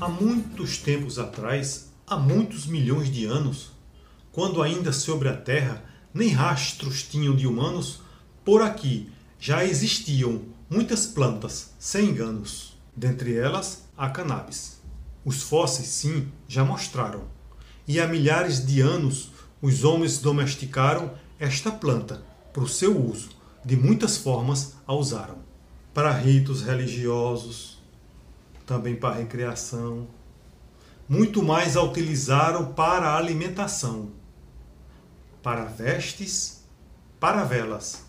Há muitos tempos atrás, há muitos milhões de anos, quando ainda sobre a Terra nem rastros tinham de humanos, por aqui já existiam muitas plantas sem enganos. Dentre elas, a cannabis. Os fósseis, sim, já mostraram. E há milhares de anos os homens domesticaram esta planta para o seu uso. De muitas formas a usaram. Para ritos religiosos, também para recreação. Muito mais a utilizaram para alimentação, para vestes, para velas,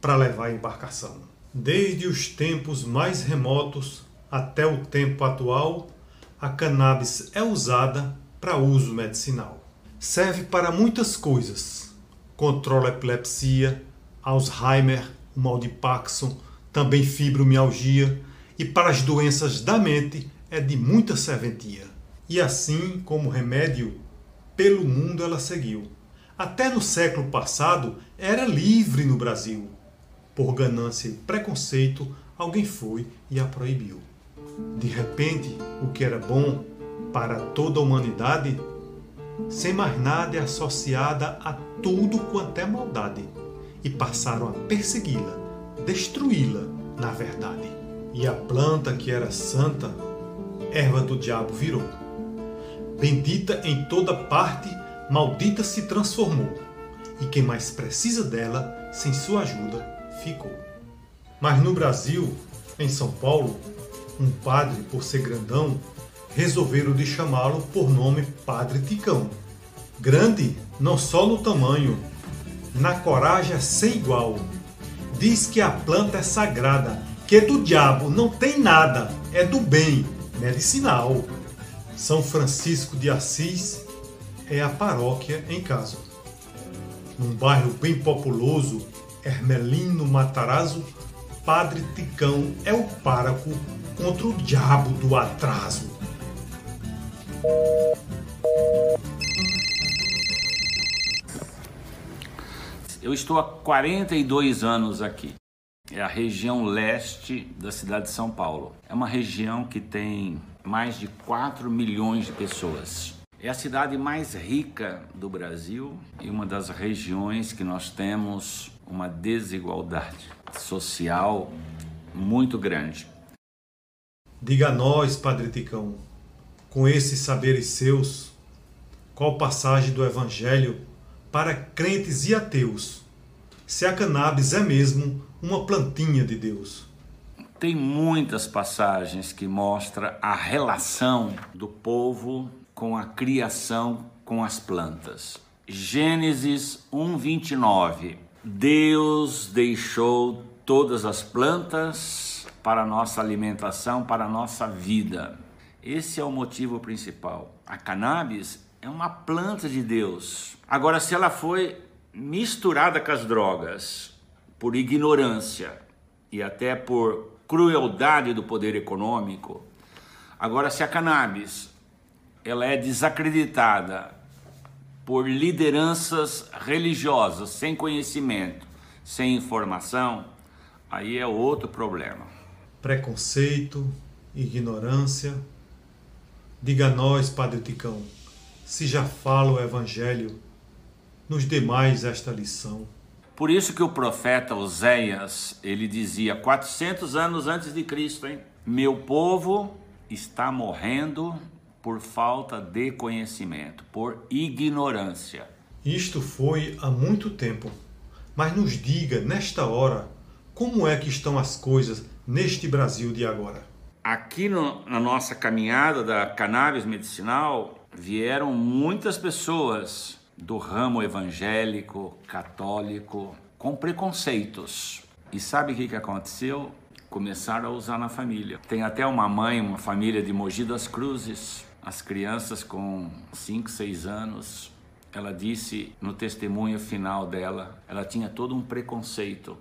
para levar a embarcação. Desde os tempos mais remotos até o tempo atual, a cannabis é usada para uso medicinal. Serve para muitas coisas. Controla epilepsia, Alzheimer, o mal de Parkinson, também fibromialgia e para as doenças da mente é de muita serventia. E assim como remédio, pelo mundo ela seguiu. Até no século passado era livre no Brasil. Por ganância e preconceito, alguém foi e a proibiu. De repente, o que era bom para toda a humanidade, sem mais nada é associada a tudo quanto é maldade, e passaram a persegui-la, destruí-la, na verdade. E a planta que era santa, erva do diabo virou. Bendita em toda parte, maldita se transformou. E quem mais precisa dela, sem sua ajuda, ficou. Mas no Brasil, em São Paulo, um padre, por ser grandão, resolveram de chamá-lo por nome Padre Ticão. Grande não só no tamanho, na coragem é sem igual. Diz que a planta é sagrada, que do diabo não tem nada, é do bem, medicinal. São Francisco de Assis é a paróquia em caso. Num bairro bem populoso, Hermelino Matarazzo, Padre Ticão é o pároco contra o diabo do atraso. Eu estou há 42 anos aqui. É a região leste da cidade de São Paulo. É uma região que tem mais de 4 milhões de pessoas. É a cidade mais rica do Brasil e uma das regiões que nós temos uma desigualdade social muito grande. Diga a nós, Padre Ticão, com esses saberes seus, qual passagem do Evangelho para crentes e ateus, se a cannabis é mesmo uma plantinha de Deus? Tem muitas passagens que mostram a relação do povo com a criação com as plantas. Gênesis 1:29. Deus deixou todas as plantas para nossa alimentação, para nossa vida. Esse é o motivo principal. A cannabis é uma planta de Deus. Agora, se ela foi misturada com as drogas por ignorância e até por crueldade do poder econômico, agora se a cannabis ela é desacreditada por lideranças religiosas sem conhecimento, sem informação, aí é outro problema. Preconceito, ignorância. Diga a nós, Padre Ticão, se já fala o Evangelho, nos dê mais esta lição. Por isso que o profeta Oséias, ele dizia 400 anos antes de Cristo, hein? Meu povo está morrendo por falta de conhecimento, por ignorância. Isto foi há muito tempo. Mas nos diga, nesta hora, como é que estão as coisas neste Brasil de agora? Aqui no, na nossa caminhada da cannabis medicinal, vieram muitas pessoas do ramo evangélico, católico, com preconceitos. E sabe o que, que aconteceu? Começaram a usar na família. Tem até uma mãe, uma família de Mogi das Cruzes, as crianças com 5, 6 anos, ela disse no testemunho final dela, ela tinha todo um preconceito,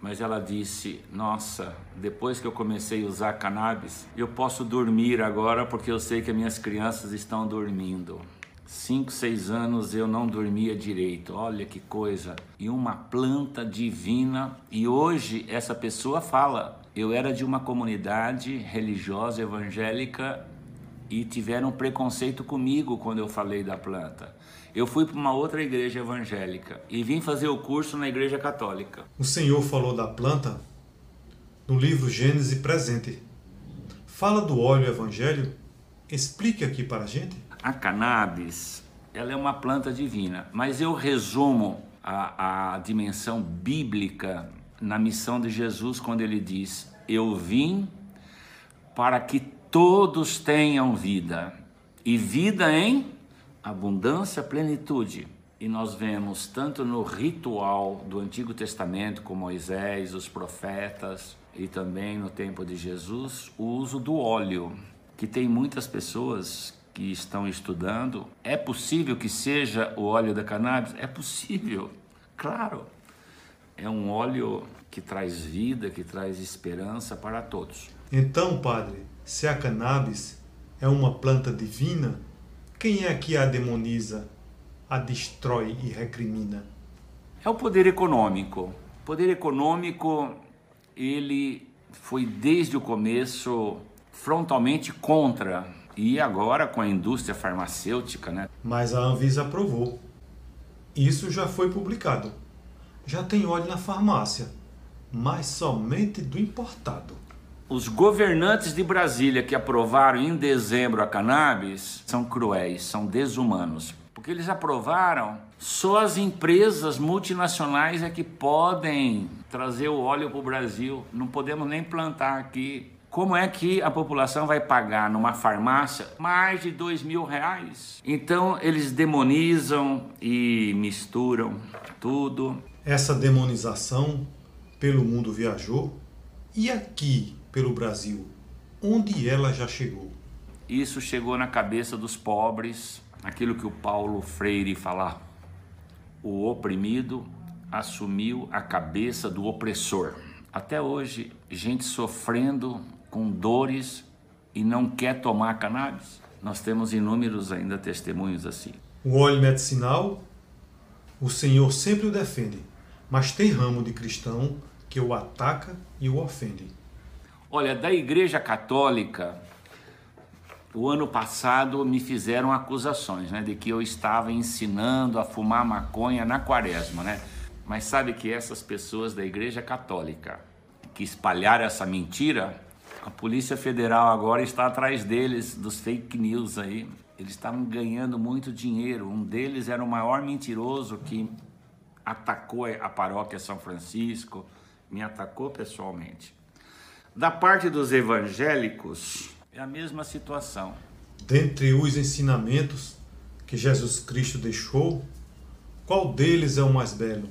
mas ela disse: Nossa, depois que eu comecei a usar cannabis, eu posso dormir agora porque eu sei que as minhas crianças estão dormindo. Cinco, seis anos eu não dormia direito. Olha que coisa. E uma planta divina. E hoje essa pessoa fala: Eu era de uma comunidade religiosa evangélica e tiveram preconceito comigo quando eu falei da planta. Eu fui para uma outra igreja evangélica e vim fazer o curso na igreja católica. O Senhor falou da planta no livro Gênesis presente. Fala do óleo evangelho? Explique aqui para a gente. A cannabis, ela é uma planta divina, mas eu resumo a, a dimensão bíblica na missão de Jesus quando ele diz: Eu vim para que todos tenham vida, e vida em abundância, plenitude. E nós vemos tanto no ritual do Antigo Testamento, com Moisés, os profetas, e também no tempo de Jesus, o uso do óleo, que tem muitas pessoas que estão estudando. É possível que seja o óleo da cannabis? É possível, claro. É um óleo que traz vida, que traz esperança para todos. Então, padre, se a cannabis é uma planta divina, quem é que a demoniza, a destrói e recrimina? É o poder econômico. O poder econômico, ele foi desde o começo frontalmente contra e agora com a indústria farmacêutica, né? Mas a Anvisa aprovou. Isso já foi publicado. Já tem óleo na farmácia, mas somente do importado. Os governantes de Brasília que aprovaram em dezembro a cannabis são cruéis, são desumanos. Porque eles aprovaram, só as empresas multinacionais é que podem trazer o óleo para o Brasil. Não podemos nem plantar aqui. Como é que a população vai pagar numa farmácia mais de dois mil reais? Então eles demonizam e misturam tudo. Essa demonização pelo mundo viajou e aqui pelo Brasil, onde ela já chegou. Isso chegou na cabeça dos pobres, aquilo que o Paulo Freire fala. O oprimido assumiu a cabeça do opressor. Até hoje, gente sofrendo com dores e não quer tomar cannabis. Nós temos inúmeros ainda testemunhos assim. O óleo medicinal, o Senhor sempre o defende, mas tem ramo de cristão que o ataca e o ofende. Olha, da Igreja Católica, o ano passado me fizeram acusações, né, de que eu estava ensinando a fumar maconha na quaresma, né? Mas sabe que essas pessoas da Igreja Católica que espalharam essa mentira, a Polícia Federal agora está atrás deles, dos fake news aí. Eles estavam ganhando muito dinheiro. Um deles era o maior mentiroso que atacou a paróquia São Francisco, me atacou pessoalmente. Da parte dos evangélicos, é a mesma situação. Dentre os ensinamentos que Jesus Cristo deixou, qual deles é o mais belo?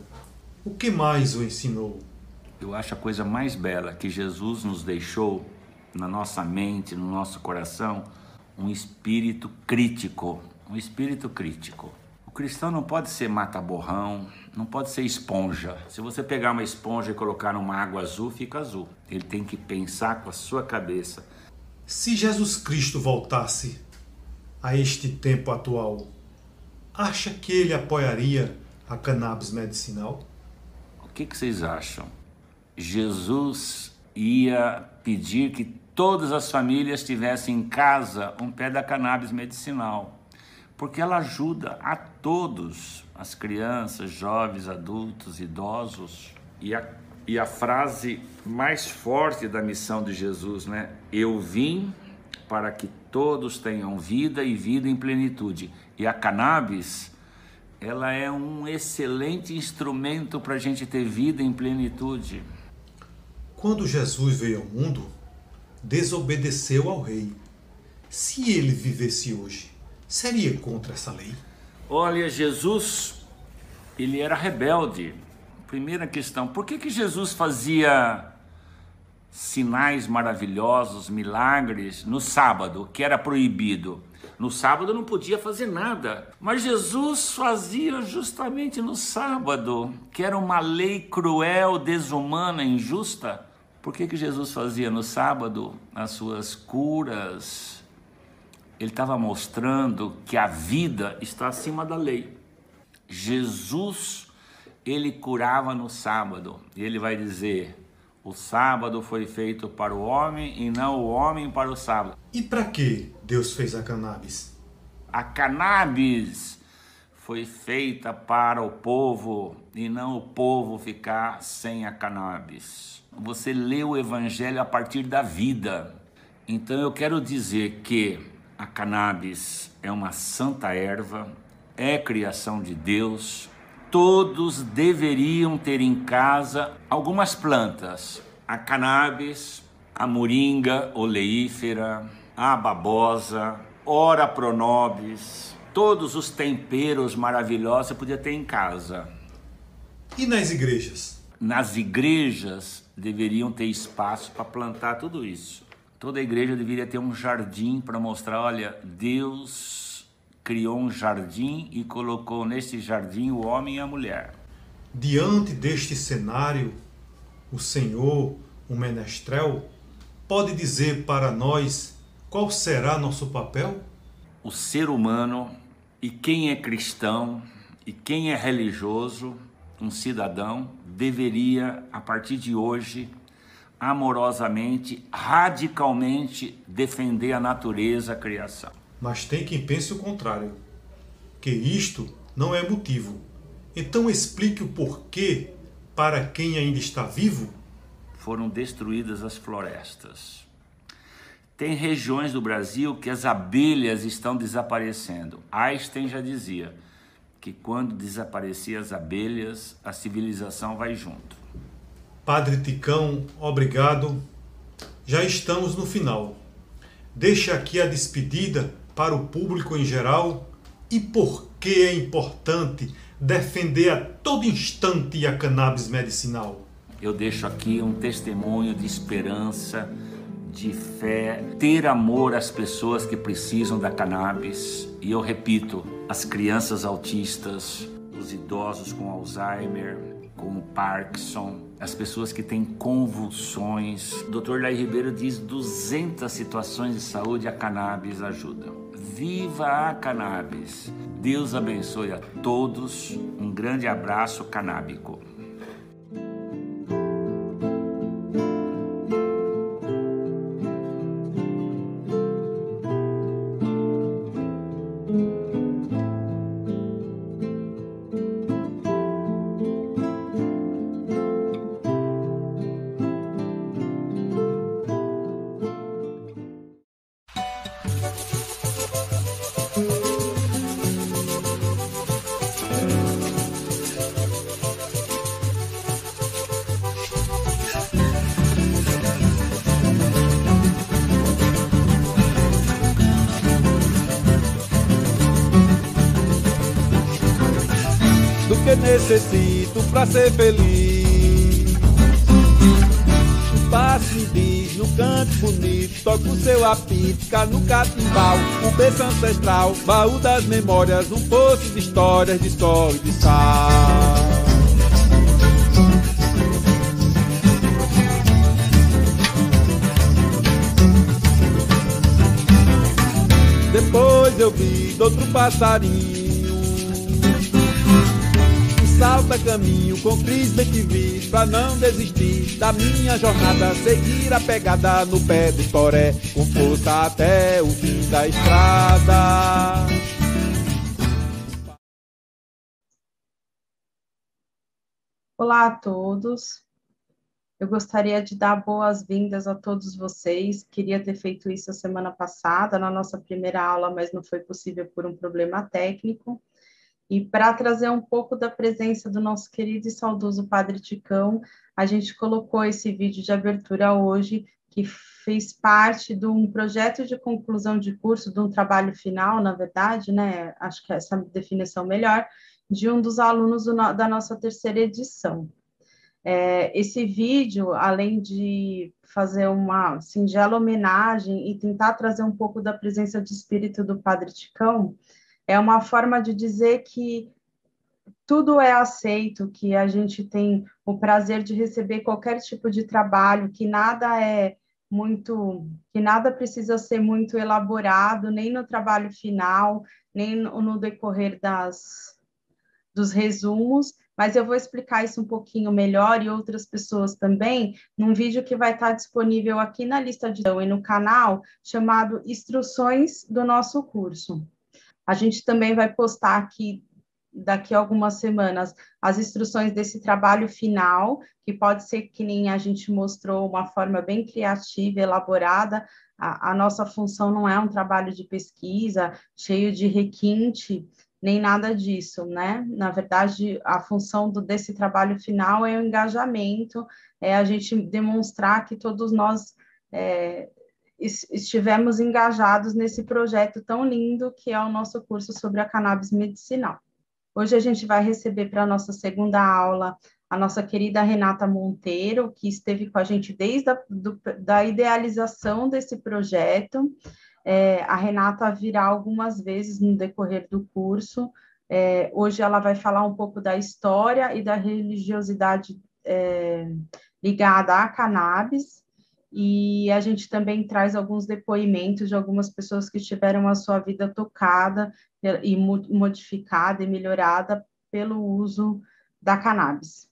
O que mais o ensinou? Eu acho a coisa mais bela que Jesus nos deixou na nossa mente, no nosso coração, um espírito crítico. Um espírito crítico cristão não pode ser mata-borrão, não pode ser esponja. Se você pegar uma esponja e colocar numa água azul, fica azul. Ele tem que pensar com a sua cabeça. Se Jesus Cristo voltasse a este tempo atual, acha que ele apoiaria a cannabis medicinal? O que, que vocês acham? Jesus ia pedir que todas as famílias tivessem em casa um pé da cannabis medicinal porque ela ajuda a todos, as crianças, jovens, adultos, idosos. E a, e a frase mais forte da missão de Jesus, né? Eu vim para que todos tenham vida e vida em plenitude. E a cannabis, ela é um excelente instrumento para a gente ter vida em plenitude. Quando Jesus veio ao mundo, desobedeceu ao rei. Se ele vivesse hoje, seria contra essa lei? Olha, Jesus, ele era rebelde. Primeira questão, por que, que Jesus fazia sinais maravilhosos, milagres no sábado, que era proibido? No sábado não podia fazer nada. Mas Jesus fazia justamente no sábado, que era uma lei cruel, desumana, injusta. Por que, que Jesus fazia no sábado as suas curas? Ele estava mostrando que a vida está acima da lei. Jesus, ele curava no sábado. E ele vai dizer: o sábado foi feito para o homem e não o homem para o sábado. E para que Deus fez a cannabis? A cannabis foi feita para o povo e não o povo ficar sem a cannabis. Você lê o evangelho a partir da vida. Então eu quero dizer que a cannabis é uma santa erva, é criação de Deus, todos deveriam ter em casa algumas plantas: a cannabis, a moringa oleífera, a babosa, ora pronobis, todos os temperos maravilhosos você podia ter em casa. E nas igrejas? Nas igrejas deveriam ter espaço para plantar tudo isso. Toda igreja deveria ter um jardim para mostrar, olha, Deus criou um jardim e colocou neste jardim o homem e a mulher. Diante deste cenário, o Senhor, o menestrel, pode dizer para nós qual será nosso papel? O ser humano e quem é cristão e quem é religioso, um cidadão, deveria, a partir de hoje, amorosamente, radicalmente defender a natureza, a criação. Mas tem quem pense o contrário, que isto não é motivo. Então explique o porquê para quem ainda está vivo. Foram destruídas as florestas. Tem regiões do Brasil que as abelhas estão desaparecendo. Einstein já dizia que quando desaparecer as abelhas, a civilização vai junto. Padre Ticão, obrigado. Já estamos no final. Deixe aqui a despedida para o público em geral e por que é importante defender a todo instante a cannabis medicinal? Eu deixo aqui um testemunho de esperança, de fé, ter amor às pessoas que precisam da cannabis. E eu repito, as crianças autistas, os idosos com Alzheimer, com Parkinson, as pessoas que têm convulsões. O Dr. Lai Ribeiro diz 200 situações de saúde a cannabis ajuda. Viva a cannabis! Deus abençoe a todos. Um grande abraço canábico. Necessito pra ser feliz. Passe diz no canto bonito, toca o seu apito, no catimbau, um berço ancestral, baú das memórias, um poço de histórias de sol e de sal. Depois eu vi outro passarinho salta caminho com Cris que vi Pra não desistir da minha jornada Seguir a pegada no pé do toré Com força até o fim da estrada Olá a todos. Eu gostaria de dar boas-vindas a todos vocês. Queria ter feito isso a semana passada, na nossa primeira aula, mas não foi possível por um problema técnico. E para trazer um pouco da presença do nosso querido e saudoso Padre Ticão, a gente colocou esse vídeo de abertura hoje, que fez parte de um projeto de conclusão de curso, de um trabalho final, na verdade, né? Acho que é essa definição melhor, de um dos alunos da nossa terceira edição. É, esse vídeo, além de fazer uma singela homenagem e tentar trazer um pouco da presença de espírito do Padre Ticão, é uma forma de dizer que tudo é aceito, que a gente tem o prazer de receber qualquer tipo de trabalho, que nada é muito, que nada precisa ser muito elaborado, nem no trabalho final, nem no, decorrer das, dos resumos, mas eu vou explicar isso um pouquinho melhor e outras pessoas também, num vídeo que vai estar disponível aqui na lista de e no canal, chamado Instruções do nosso curso. A gente também vai postar aqui daqui a algumas semanas as instruções desse trabalho final, que pode ser que nem a gente mostrou, uma forma bem criativa, elaborada. A, a nossa função não é um trabalho de pesquisa cheio de requinte, nem nada disso, né? Na verdade, a função do, desse trabalho final é o engajamento, é a gente demonstrar que todos nós é, estivemos engajados nesse projeto tão lindo que é o nosso curso sobre a cannabis medicinal. Hoje a gente vai receber para a nossa segunda aula a nossa querida Renata Monteiro, que esteve com a gente desde a do, da idealização desse projeto. É, a Renata virá algumas vezes no decorrer do curso. É, hoje ela vai falar um pouco da história e da religiosidade é, ligada à cannabis, e a gente também traz alguns depoimentos de algumas pessoas que tiveram a sua vida tocada e modificada e melhorada pelo uso da cannabis.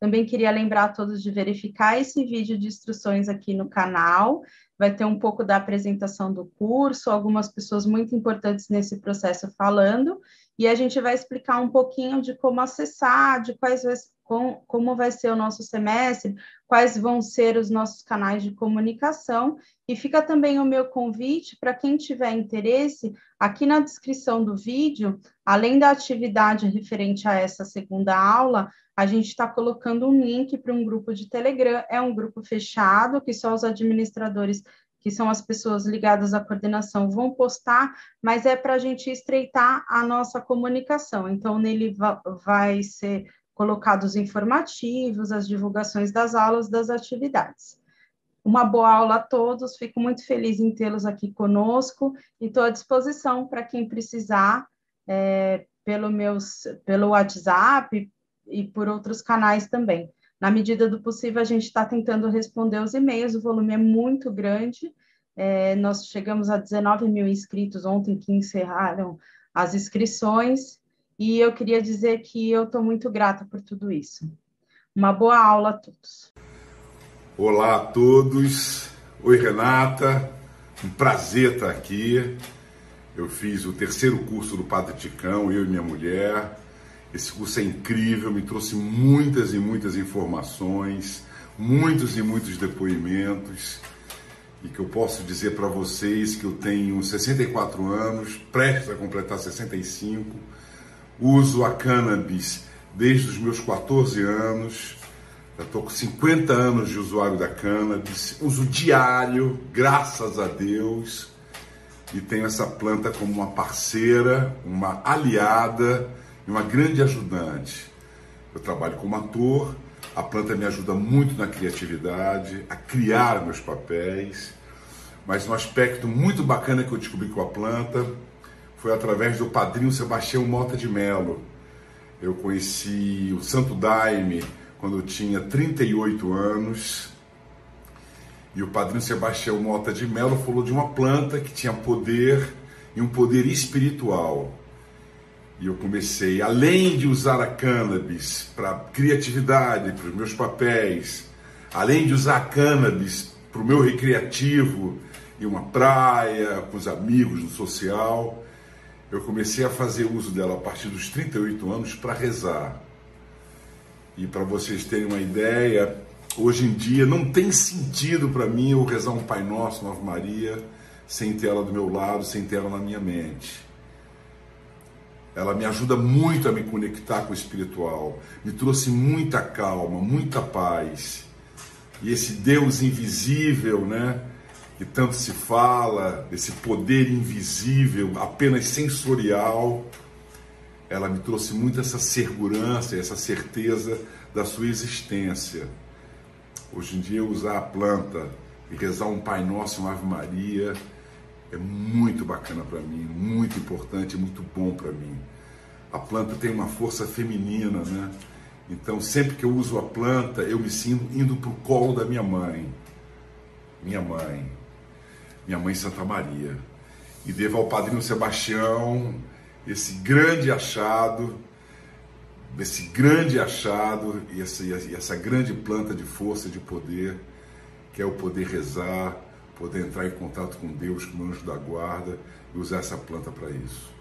Também queria lembrar a todos de verificar esse vídeo de instruções aqui no canal. Vai ter um pouco da apresentação do curso, algumas pessoas muito importantes nesse processo falando, e a gente vai explicar um pouquinho de como acessar, de quais com, como vai ser o nosso semestre, quais vão ser os nossos canais de comunicação. E fica também o meu convite para quem tiver interesse, aqui na descrição do vídeo, além da atividade referente a essa segunda aula, a gente está colocando um link para um grupo de Telegram. É um grupo fechado, que só os administradores que são as pessoas ligadas à coordenação, vão postar, mas é para a gente estreitar a nossa comunicação. Então, nele vai ser colocados informativos, as divulgações das aulas, das atividades. Uma boa aula a todos, fico muito feliz em tê-los aqui conosco e estou à disposição para quem precisar, é, pelo, meus, pelo WhatsApp e por outros canais também. Na medida do possível, a gente está tentando responder os e-mails, o volume é muito grande, é, nós chegamos a 19 mil inscritos ontem que encerraram as inscrições, e eu queria dizer que eu estou muito grata por tudo isso. Uma boa aula a todos. Olá a todos. Oi, Renata. Um prazer estar aqui. Eu fiz o terceiro curso do Padre Ticão, eu e minha mulher. Esse curso é incrível, me trouxe muitas e muitas informações, muitos e muitos depoimentos. E que eu posso dizer para vocês que eu tenho 64 anos, prestes a completar 65 Uso a cannabis desde os meus 14 anos. Já estou com 50 anos de usuário da cannabis. Uso diário, graças a Deus. E tenho essa planta como uma parceira, uma aliada e uma grande ajudante. Eu trabalho como ator, a planta me ajuda muito na criatividade, a criar meus papéis. Mas um aspecto muito bacana que eu descobri com a planta foi através do padrinho Sebastião Mota de Melo. Eu conheci o Santo Daime quando eu tinha 38 anos. E o padrinho Sebastião Mota de Melo falou de uma planta que tinha poder e um poder espiritual. E eu comecei, além de usar a cannabis para criatividade, para os meus papéis, além de usar a cannabis para o meu recreativo, em uma praia, com os amigos, no social, eu comecei a fazer uso dela a partir dos 38 anos para rezar. E para vocês terem uma ideia, hoje em dia não tem sentido para mim eu rezar um Pai Nosso, Nova Maria, sem ter ela do meu lado, sem ter ela na minha mente. Ela me ajuda muito a me conectar com o espiritual, me trouxe muita calma, muita paz. E esse Deus invisível, né? Que tanto se fala, desse poder invisível, apenas sensorial, ela me trouxe muito essa segurança, essa certeza da sua existência. Hoje em dia, usar a planta e rezar um Pai Nosso uma Ave Maria é muito bacana para mim, muito importante, muito bom para mim. A planta tem uma força feminina, né? Então, sempre que eu uso a planta, eu me sinto indo para o colo da minha mãe. Minha mãe. Minha mãe Santa Maria. E devo ao padrinho Sebastião esse grande achado, esse grande achado e essa, e essa grande planta de força e de poder, que é o poder rezar, poder entrar em contato com Deus, com o anjo da guarda e usar essa planta para isso.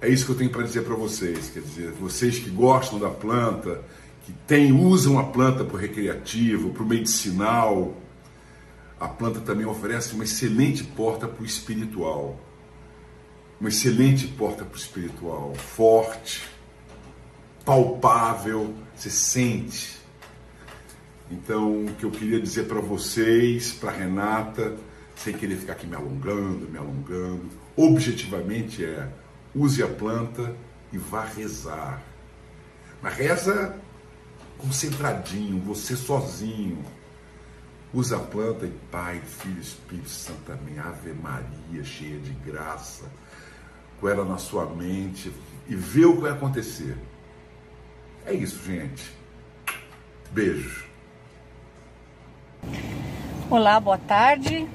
É isso que eu tenho para dizer para vocês, quer dizer, vocês que gostam da planta, que tem, usam a planta para o recreativo, para o medicinal, a planta também oferece uma excelente porta para o espiritual. Uma excelente porta para o espiritual, forte, palpável, se sente. Então, o que eu queria dizer para vocês, para Renata, sem querer ficar aqui me alongando, me alongando, objetivamente é use a planta e vá rezar. Mas reza concentradinho, você sozinho. Usa a planta e Pai, Filho, Espírito Santo também. Ave Maria, cheia de graça. Com ela na sua mente e vê o que vai acontecer. É isso, gente. Beijo. Olá, boa tarde.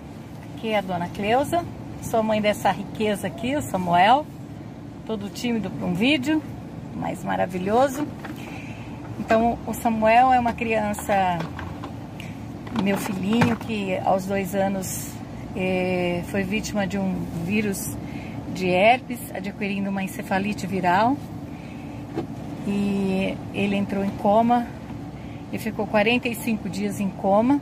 Aqui é a dona Cleusa. Sou mãe dessa riqueza aqui, o Samuel todo tímido para um vídeo, mas maravilhoso. Então, o Samuel é uma criança, meu filhinho, que aos dois anos eh, foi vítima de um vírus de herpes, adquirindo uma encefalite viral. E ele entrou em coma, e ficou 45 dias em coma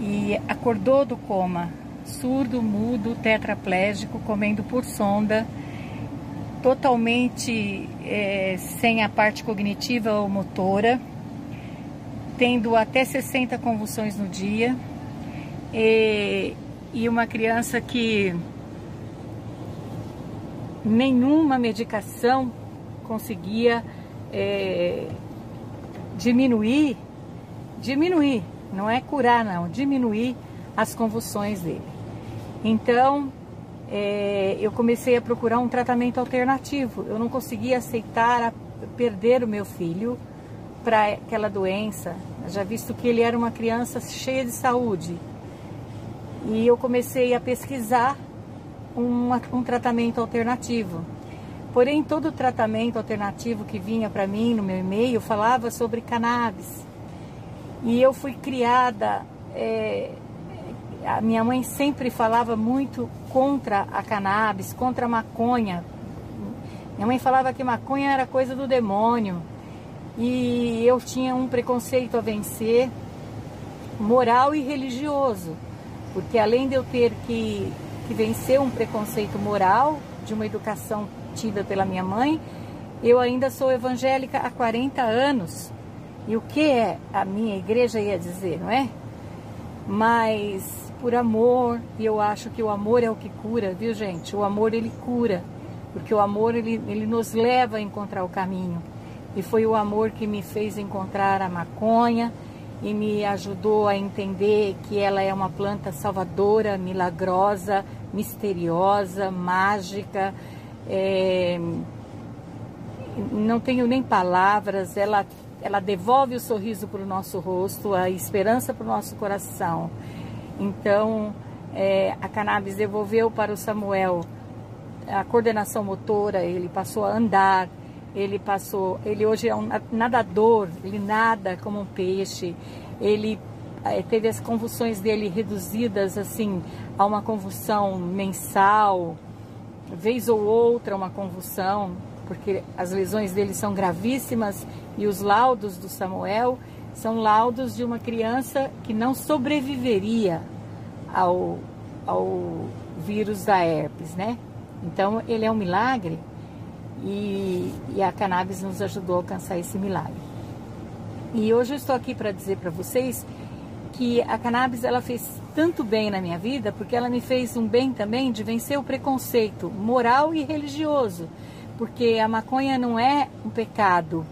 e acordou do coma, surdo, mudo, tetraplégico, comendo por sonda totalmente é, sem a parte cognitiva ou motora, tendo até 60 convulsões no dia, e, e uma criança que nenhuma medicação conseguia é, diminuir, diminuir, não é curar não, diminuir as convulsões dele. Então, é, eu comecei a procurar um tratamento alternativo. Eu não conseguia aceitar perder o meu filho para aquela doença, já visto que ele era uma criança cheia de saúde. E eu comecei a pesquisar um, um tratamento alternativo. Porém, todo tratamento alternativo que vinha para mim no meu e-mail falava sobre cannabis. E eu fui criada é, a minha mãe sempre falava muito contra a cannabis, contra a maconha. Minha mãe falava que maconha era coisa do demônio. E eu tinha um preconceito a vencer, moral e religioso. Porque além de eu ter que, que vencer um preconceito moral, de uma educação tida pela minha mãe, eu ainda sou evangélica há 40 anos. E o que é a minha igreja ia dizer, não é? Mas por amor, e eu acho que o amor é o que cura, viu gente? O amor ele cura, porque o amor ele, ele nos leva a encontrar o caminho. E foi o amor que me fez encontrar a maconha e me ajudou a entender que ela é uma planta salvadora, milagrosa, misteriosa, mágica. É... Não tenho nem palavras, ela, ela devolve o sorriso para o nosso rosto, a esperança para o nosso coração. Então, é, a cannabis devolveu para o Samuel a coordenação motora, ele passou a andar, ele passou, ele hoje é um nadador, ele nada como um peixe, ele é, teve as convulsões dele reduzidas assim a uma convulsão mensal, vez ou outra uma convulsão, porque as lesões dele são gravíssimas e os laudos do Samuel são laudos de uma criança que não sobreviveria ao, ao vírus da herpes, né? Então, ele é um milagre e, e a cannabis nos ajudou a alcançar esse milagre. E hoje eu estou aqui para dizer para vocês que a cannabis ela fez tanto bem na minha vida porque ela me fez um bem também de vencer o preconceito moral e religioso. porque a maconha não é um pecado,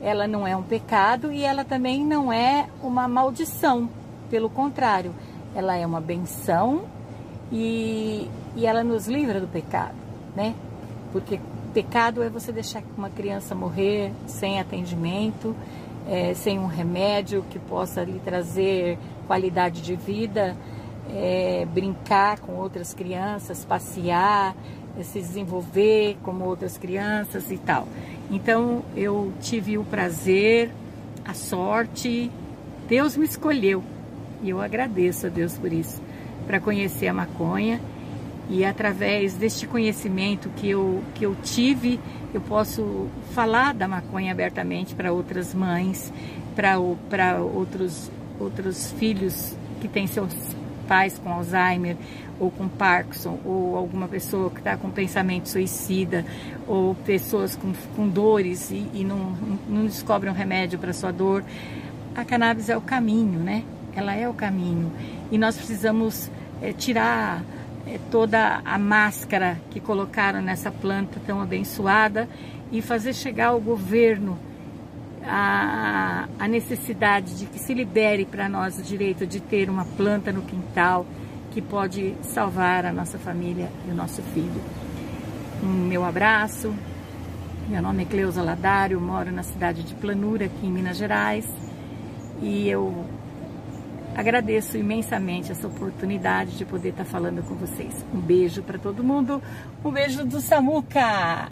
ela não é um pecado e ela também não é uma maldição, pelo contrário, ela é uma benção e, e ela nos livra do pecado, né? Porque pecado é você deixar uma criança morrer sem atendimento, é, sem um remédio que possa lhe trazer qualidade de vida, é, brincar com outras crianças, passear, é, se desenvolver como outras crianças e tal. Então eu tive o prazer, a sorte, Deus me escolheu e eu agradeço a Deus por isso, para conhecer a maconha e através deste conhecimento que eu, que eu tive, eu posso falar da maconha abertamente para outras mães, para outros, outros filhos que têm seus pais com Alzheimer ou com Parkinson, ou alguma pessoa que está com pensamento suicida, ou pessoas com, com dores e, e não, não descobrem um remédio para sua dor. A cannabis é o caminho, né? Ela é o caminho. E nós precisamos é, tirar toda a máscara que colocaram nessa planta tão abençoada e fazer chegar ao governo a, a necessidade de que se libere para nós o direito de ter uma planta no quintal que pode salvar a nossa família e o nosso filho. Um meu abraço. Meu nome é Cleusa Ladário, moro na cidade de Planura, aqui em Minas Gerais, e eu Agradeço imensamente essa oportunidade de poder estar falando com vocês. Um beijo para todo mundo. Um beijo do Samuca.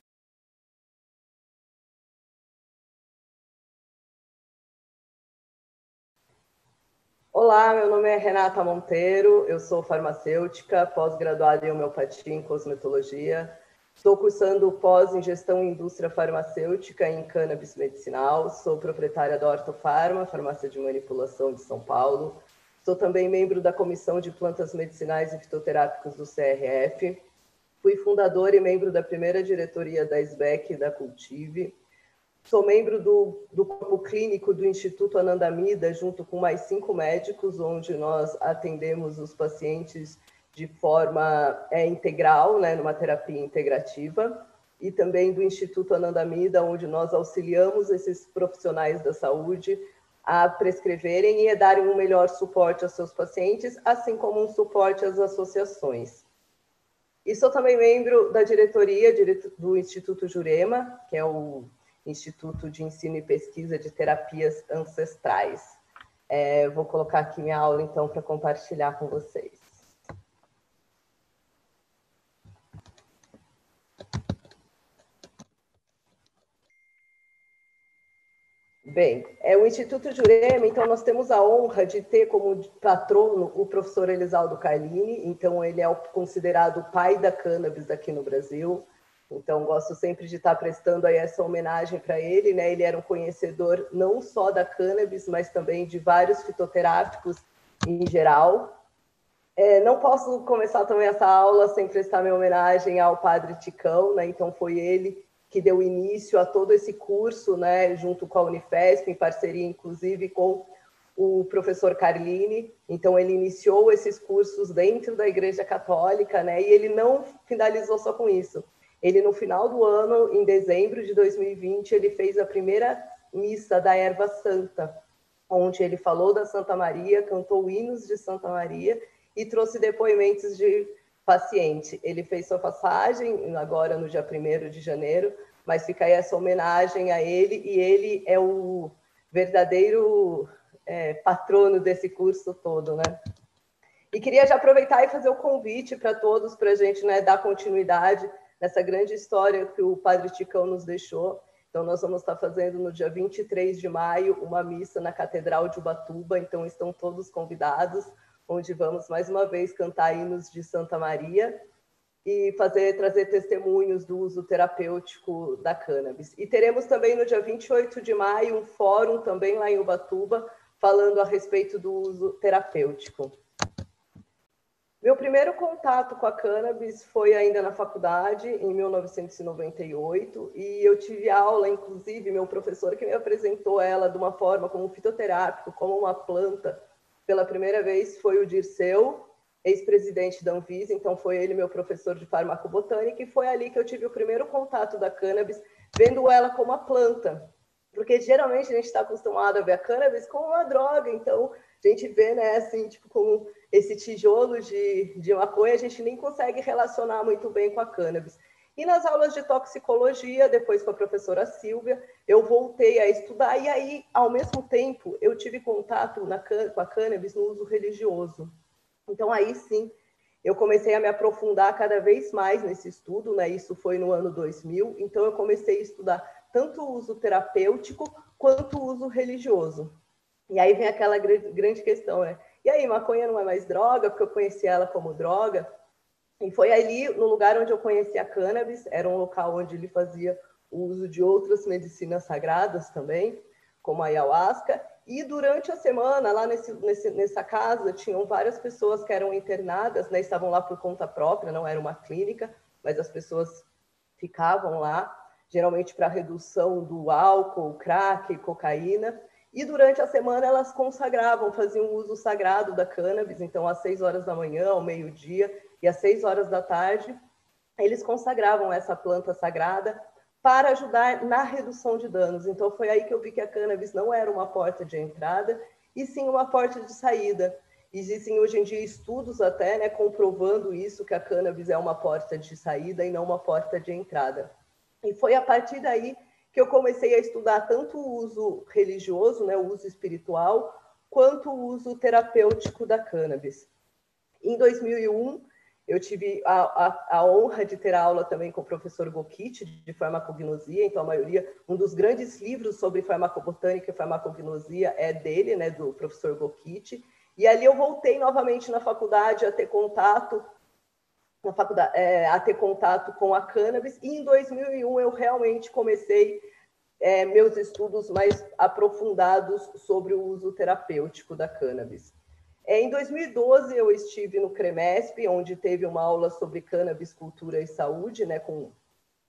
Olá, meu nome é Renata Monteiro, eu sou farmacêutica, pós-graduada em homeopatia e cosmetologia. Estou cursando pós em gestão e indústria farmacêutica em cannabis medicinal. Sou proprietária da Ortofarma, farmácia de manipulação de São Paulo. Sou também membro da Comissão de Plantas Medicinais e Fitoterápicos do CRF. Fui fundadora e membro da primeira diretoria da SBEC e da Cultive. Sou membro do, do corpo clínico do Instituto Anandamida, junto com mais cinco médicos, onde nós atendemos os pacientes de forma é, integral, né, numa terapia integrativa, e também do Instituto Anandamida, onde nós auxiliamos esses profissionais da saúde a prescreverem e darem um melhor suporte aos seus pacientes, assim como um suporte às associações. E sou também membro da diretoria do Instituto Jurema, que é o Instituto de Ensino e Pesquisa de Terapias Ancestrais. É, vou colocar aqui minha aula, então, para compartilhar com vocês. Bem, é o Instituto Jurema, então nós temos a honra de ter como patrono o professor Elisaldo Carlini, então ele é considerado o pai da cannabis aqui no Brasil, então gosto sempre de estar prestando aí essa homenagem para ele, né? Ele era um conhecedor não só da cannabis, mas também de vários fitoterápicos em geral. É, não posso começar também essa aula sem prestar minha homenagem ao Padre Ticão, né? Então foi ele que deu início a todo esse curso, né, junto com a Unifesp, em parceria inclusive com o professor Carlini. Então ele iniciou esses cursos dentro da Igreja Católica, né, e ele não finalizou só com isso. Ele no final do ano, em dezembro de 2020, ele fez a primeira missa da Erva Santa, onde ele falou da Santa Maria, cantou hinos de Santa Maria e trouxe depoimentos de paciente. Ele fez sua passagem agora no dia 1 de janeiro, mas fica aí essa homenagem a ele, e ele é o verdadeiro é, patrono desse curso todo, né? E queria já aproveitar e fazer o convite para todos, para a gente né, dar continuidade nessa grande história que o Padre Ticão nos deixou. Então, nós vamos estar fazendo no dia 23 de maio uma missa na Catedral de Ubatuba, então estão todos convidados onde vamos mais uma vez cantar hinos de Santa Maria e fazer trazer testemunhos do uso terapêutico da cannabis. E teremos também no dia 28 de maio um fórum também lá em Ubatuba falando a respeito do uso terapêutico. Meu primeiro contato com a cannabis foi ainda na faculdade, em 1998, e eu tive aula, inclusive, meu professor que me apresentou ela de uma forma como fitoterápico, como uma planta, pela primeira vez foi o Dirceu, ex-presidente da Anvisa, então foi ele meu professor de farmacobotânica, e foi ali que eu tive o primeiro contato da cannabis, vendo ela como uma planta. Porque geralmente a gente está acostumado a ver a cannabis como uma droga, então a gente vê, né, assim, tipo, como esse tijolo de, de maconha, a gente nem consegue relacionar muito bem com a cannabis. E nas aulas de toxicologia, depois com a professora Silvia, eu voltei a estudar, e aí, ao mesmo tempo, eu tive contato na, com a cannabis no uso religioso. Então, aí sim, eu comecei a me aprofundar cada vez mais nesse estudo, né? Isso foi no ano 2000. Então, eu comecei a estudar tanto o uso terapêutico quanto o uso religioso. E aí vem aquela grande questão, né? E aí, maconha não é mais droga, porque eu conheci ela como droga. E foi ali, no lugar onde eu conheci a cannabis, era um local onde ele fazia o uso de outras medicinas sagradas também, como a ayahuasca. E durante a semana, lá nesse, nesse, nessa casa, tinham várias pessoas que eram internadas, né, estavam lá por conta própria, não era uma clínica, mas as pessoas ficavam lá, geralmente para redução do álcool, crack, cocaína. E durante a semana elas consagravam, faziam uso sagrado da cannabis, então às seis horas da manhã, ao meio-dia e às seis horas da tarde, eles consagravam essa planta sagrada para ajudar na redução de danos. Então foi aí que eu vi que a cannabis não era uma porta de entrada, e sim uma porta de saída. Existem hoje em dia estudos até né, comprovando isso, que a cannabis é uma porta de saída e não uma porta de entrada. E foi a partir daí que eu comecei a estudar tanto o uso religioso, né, o uso espiritual, quanto o uso terapêutico da cannabis. Em 2001, eu tive a, a, a, honra de ter aula também com o professor Gokit, de farmacognosia, então a maioria, um dos grandes livros sobre farmacobotânica e farmacognosia é dele, né, do professor Gokit, e ali eu voltei novamente na faculdade a ter contato na faculdade, é, a ter contato com a cannabis, e em 2001 eu realmente comecei é, meus estudos mais aprofundados sobre o uso terapêutico da cannabis. É, em 2012, eu estive no CREMESP, onde teve uma aula sobre cannabis, cultura e saúde, né, com,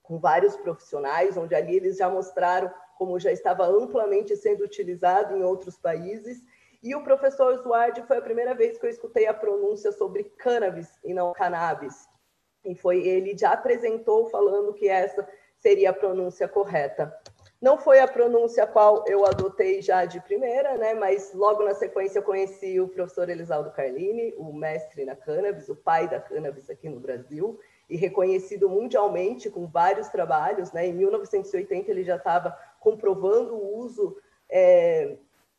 com vários profissionais, onde ali eles já mostraram como já estava amplamente sendo utilizado em outros países. E o professor Zuardi foi a primeira vez que eu escutei a pronúncia sobre cannabis e não cannabis. E foi ele já apresentou falando que essa seria a pronúncia correta. Não foi a pronúncia qual eu adotei já de primeira, né? mas logo na sequência eu conheci o professor Elisaldo Carlini, o mestre na cannabis, o pai da cannabis aqui no Brasil, e reconhecido mundialmente com vários trabalhos. Né? Em 1980 ele já estava comprovando o uso é,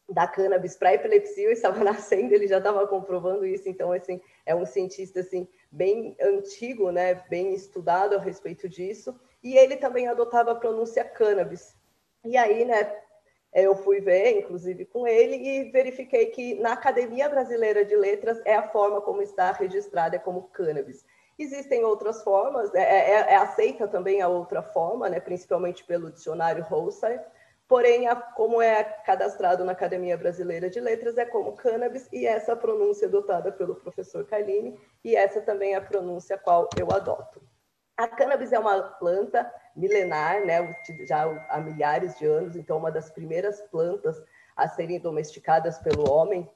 da cannabis para epilepsia, estava nascendo, ele já estava comprovando isso, então assim, é um cientista assim bem antigo, né, bem estudado a respeito disso, e ele também adotava a pronúncia cannabis, e aí, né, eu fui ver, inclusive, com ele e verifiquei que na Academia Brasileira de Letras é a forma como está registrada é como cannabis. Existem outras formas, é, é, é aceita também a outra forma, né, principalmente pelo dicionário Holstein, porém, a, como é cadastrado na Academia Brasileira de Letras, é como cannabis, e essa pronúncia é adotada pelo professor Carlini, e essa também é a pronúncia a qual eu adoto. A cannabis é uma planta milenar, né, já há milhares de anos, então uma das primeiras plantas a serem domesticadas pelo homem.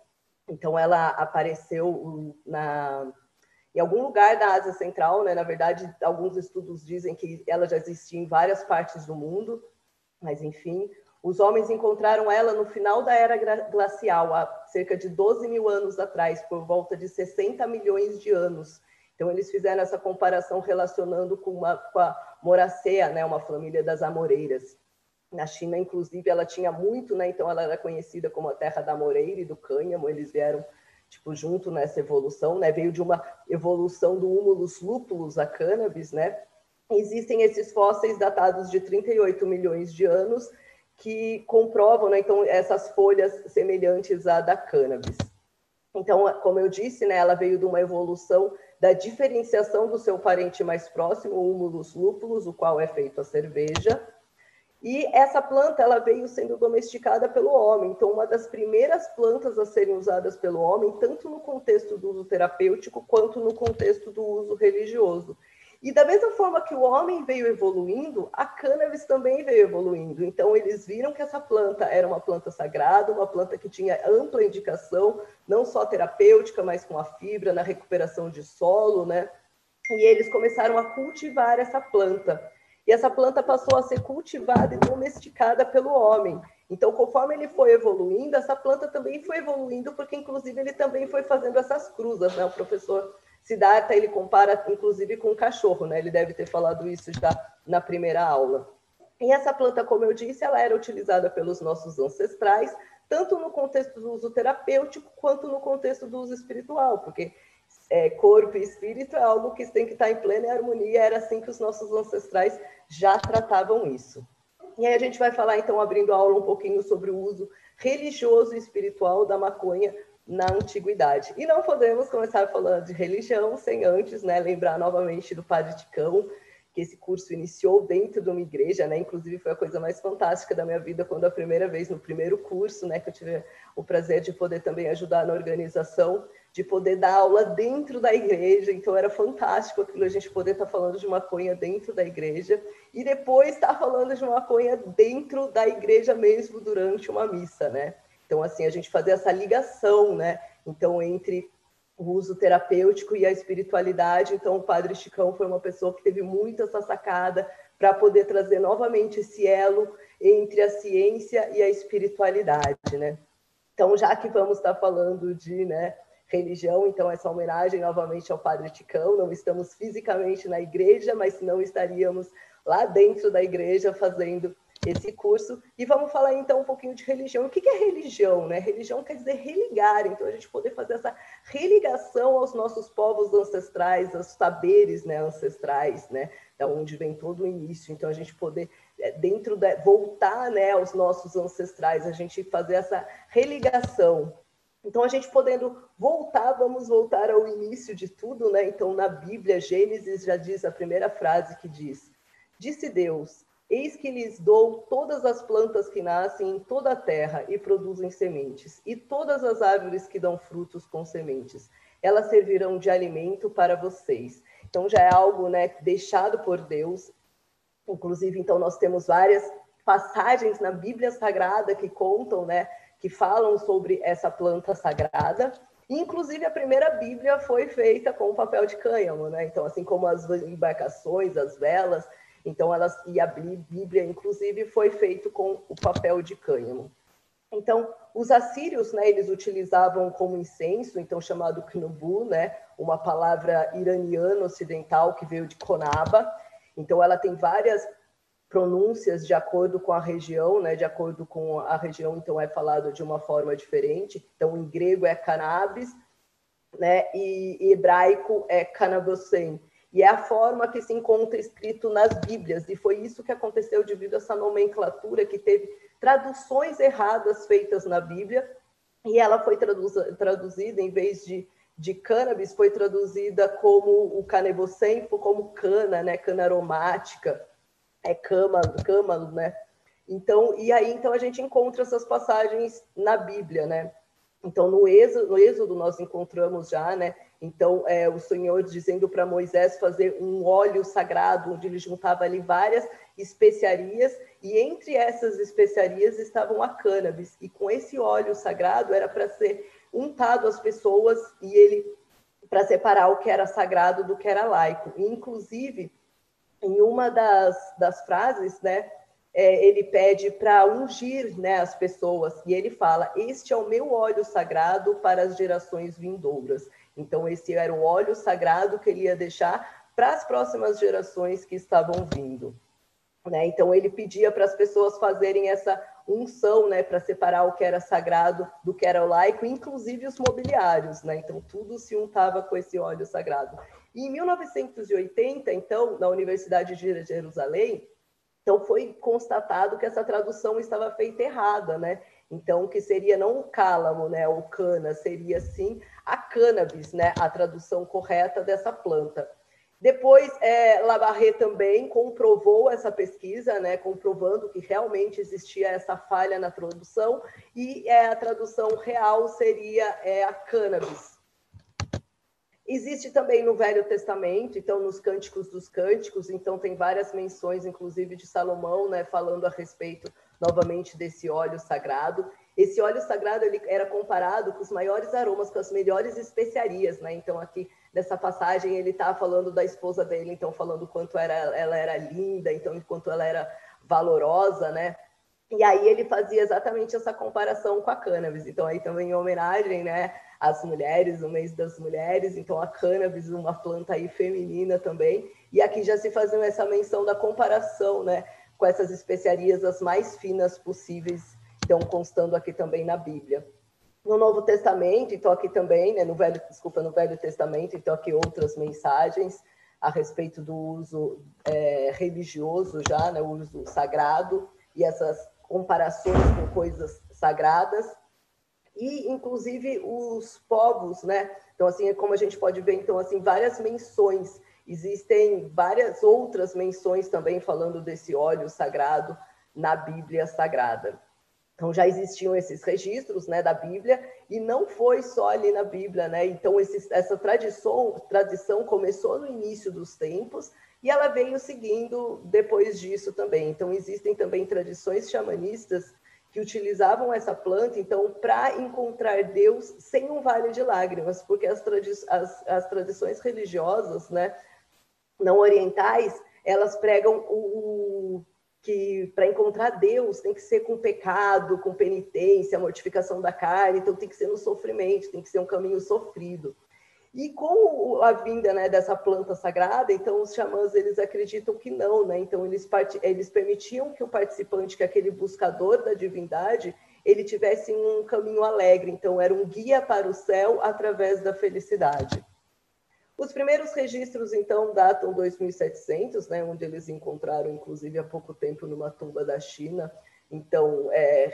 Então ela apareceu na em algum lugar da Ásia Central, né? Na verdade, alguns estudos dizem que ela já existia em várias partes do mundo, mas enfim, os homens encontraram ela no final da era glacial, há cerca de 12 mil anos atrás, por volta de 60 milhões de anos. Então, eles fizeram essa comparação relacionando com, uma, com a Moracea, né, uma família das amoreiras. Na China, inclusive, ela tinha muito, né, então ela era conhecida como a terra da moreira e do cânhamo, eles vieram tipo, junto nessa evolução, né, veio de uma evolução do Humulus lupulus a cannabis, né, existem esses fósseis datados de 38 milhões de anos que comprovam, né, então, essas folhas semelhantes à da cannabis. Então, como eu disse, né, ela veio de uma evolução da diferenciação do seu parente mais próximo, o Humulus lupulus, o qual é feito a cerveja. E essa planta ela veio sendo domesticada pelo homem. Então, uma das primeiras plantas a serem usadas pelo homem, tanto no contexto do uso terapêutico quanto no contexto do uso religioso. E da mesma forma que o homem veio evoluindo, a cannabis também veio evoluindo. Então, eles viram que essa planta era uma planta sagrada, uma planta que tinha ampla indicação, não só terapêutica, mas com a fibra, na recuperação de solo, né? E eles começaram a cultivar essa planta. E essa planta passou a ser cultivada e domesticada pelo homem. Então, conforme ele foi evoluindo, essa planta também foi evoluindo, porque inclusive ele também foi fazendo essas cruzas, né? O professor Siddhartha, ele compara inclusive com o cachorro, né? Ele deve ter falado isso já na primeira aula. E essa planta, como eu disse, ela era utilizada pelos nossos ancestrais, tanto no contexto do uso terapêutico quanto no contexto do uso espiritual, porque é, corpo e espírito é algo que tem que estar em plena harmonia, era assim que os nossos ancestrais já tratavam isso. E aí a gente vai falar, então, abrindo a aula um pouquinho sobre o uso religioso e espiritual da maconha na antiguidade. E não podemos começar falando de religião sem antes né, lembrar novamente do Padre Ticão, que esse curso iniciou dentro de uma igreja, né? Inclusive foi a coisa mais fantástica da minha vida quando a primeira vez no primeiro curso, né, que eu tive o prazer de poder também ajudar na organização, de poder dar aula dentro da igreja. Então era fantástico aquilo a gente poder estar tá falando de maconha dentro da igreja e depois estar tá falando de maconha dentro da igreja mesmo durante uma missa, né? Então assim, a gente fazer essa ligação, né? Então entre o uso terapêutico e a espiritualidade. Então, o Padre Chicão foi uma pessoa que teve muito essa sacada para poder trazer novamente esse elo entre a ciência e a espiritualidade, né? Então, já que vamos estar falando de né, religião, então essa homenagem novamente ao Padre Ticão, não estamos fisicamente na igreja, mas não estaríamos lá dentro da igreja fazendo esse curso. E vamos falar então um pouquinho de religião. O que é religião? Né? Religião quer dizer religar, então a gente poder fazer essa religação aos nossos povos ancestrais, aos saberes né, ancestrais, né? da onde vem todo o início. Então a gente poder é, dentro da voltar né, aos nossos ancestrais, a gente fazer essa religação. Então a gente podendo voltar, vamos voltar ao início de tudo, né? Então na Bíblia, Gênesis já diz a primeira frase que diz: Disse Deus: Eis que lhes dou todas as plantas que nascem em toda a terra e produzem sementes, e todas as árvores que dão frutos com sementes. Elas servirão de alimento para vocês. Então já é algo, né, deixado por Deus. Inclusive, então nós temos várias passagens na Bíblia Sagrada que contam, né, que falam sobre essa planta sagrada. Inclusive, a primeira Bíblia foi feita com papel de cânhamo, né? Então, assim como as embarcações, as velas, então, elas, e a Bíblia, inclusive, foi feito com o papel de cânhamo. Então, os assírios, né, eles utilizavam como incenso, então chamado knubu, né, uma palavra iraniana ocidental que veio de Conaba. Então, ela tem várias pronúncias de acordo com a região, né, de acordo com a região, então é falado de uma forma diferente. Então, em grego é cannabis, né, e hebraico é canabosen. E é a forma que se encontra escrito nas Bíblias, e foi isso que aconteceu devido a essa nomenclatura que teve traduções erradas feitas na Bíblia, e ela foi traduzida, em vez de, de cannabis, foi traduzida como o canebocempo, como cana, né, cana aromática, é cama, câmalo, né? Então, e aí então a gente encontra essas passagens na Bíblia, né? Então, no Êxodo, no Êxodo nós encontramos já, né, então, é, o Senhor dizendo para Moisés fazer um óleo sagrado, onde ele juntava ali várias especiarias, e entre essas especiarias estavam a cannabis. E com esse óleo sagrado era para ser untado às pessoas e ele para separar o que era sagrado do que era laico. E, inclusive, em uma das, das frases, né, é, ele pede para ungir né, as pessoas, e ele fala: Este é o meu óleo sagrado para as gerações vindouras. Então, esse era o óleo sagrado que ele ia deixar para as próximas gerações que estavam vindo. Né? Então, ele pedia para as pessoas fazerem essa unção né, para separar o que era sagrado do que era laico, inclusive os mobiliários. Né? Então, tudo se untava com esse óleo sagrado. E em 1980, então, na Universidade de Jerusalém, então foi constatado que essa tradução estava feita errada, né? Então, que seria não o cálamo, né, o cana, seria sim a cannabis, né, a tradução correta dessa planta. Depois, é, também comprovou essa pesquisa, né, comprovando que realmente existia essa falha na tradução, e é, a tradução real seria é, a cannabis. Existe também no Velho Testamento, então nos Cânticos dos Cânticos, então tem várias menções, inclusive de Salomão, né, falando a respeito novamente desse óleo sagrado. Esse óleo sagrado ele era comparado com os maiores aromas, com as melhores especiarias, né? Então aqui nessa passagem ele está falando da esposa dele, então falando quanto era, ela era linda, então enquanto ela era valorosa, né? E aí ele fazia exatamente essa comparação com a cannabis. Então aí também em homenagem, né, às mulheres, o mês das mulheres, então a cannabis, uma planta aí feminina também. E aqui já se fazia essa menção da comparação, né, com essas especiarias as mais finas possíveis, então constando aqui também na Bíblia. No Novo Testamento, então aqui também, né, no Velho, desculpa, no Velho Testamento, então aqui outras mensagens a respeito do uso é, religioso já, né, o uso sagrado e essas comparações com coisas sagradas e inclusive os povos, né? Então assim é como a gente pode ver então assim várias menções. Existem várias outras menções também falando desse óleo sagrado na Bíblia Sagrada. Então já existiam esses registros, né, da Bíblia e não foi só ali na Bíblia, né? Então essa tradição, tradição começou no início dos tempos e ela veio seguindo depois disso também. Então, existem também tradições xamanistas que utilizavam essa planta, então, para encontrar Deus sem um vale de lágrimas, porque as, tradi as, as tradições religiosas, né, não orientais, elas pregam o, o que para encontrar Deus tem que ser com pecado, com penitência, mortificação da carne, então tem que ser no sofrimento, tem que ser um caminho sofrido. E com a vinda né, dessa planta sagrada, então os xamãs eles acreditam que não, né? Então eles, eles permitiam que o participante, que aquele buscador da divindade, ele tivesse um caminho alegre. Então era um guia para o céu através da felicidade. Os primeiros registros, então, datam 2700, né, onde eles encontraram, inclusive, há pouco tempo, numa tumba da China, então, é,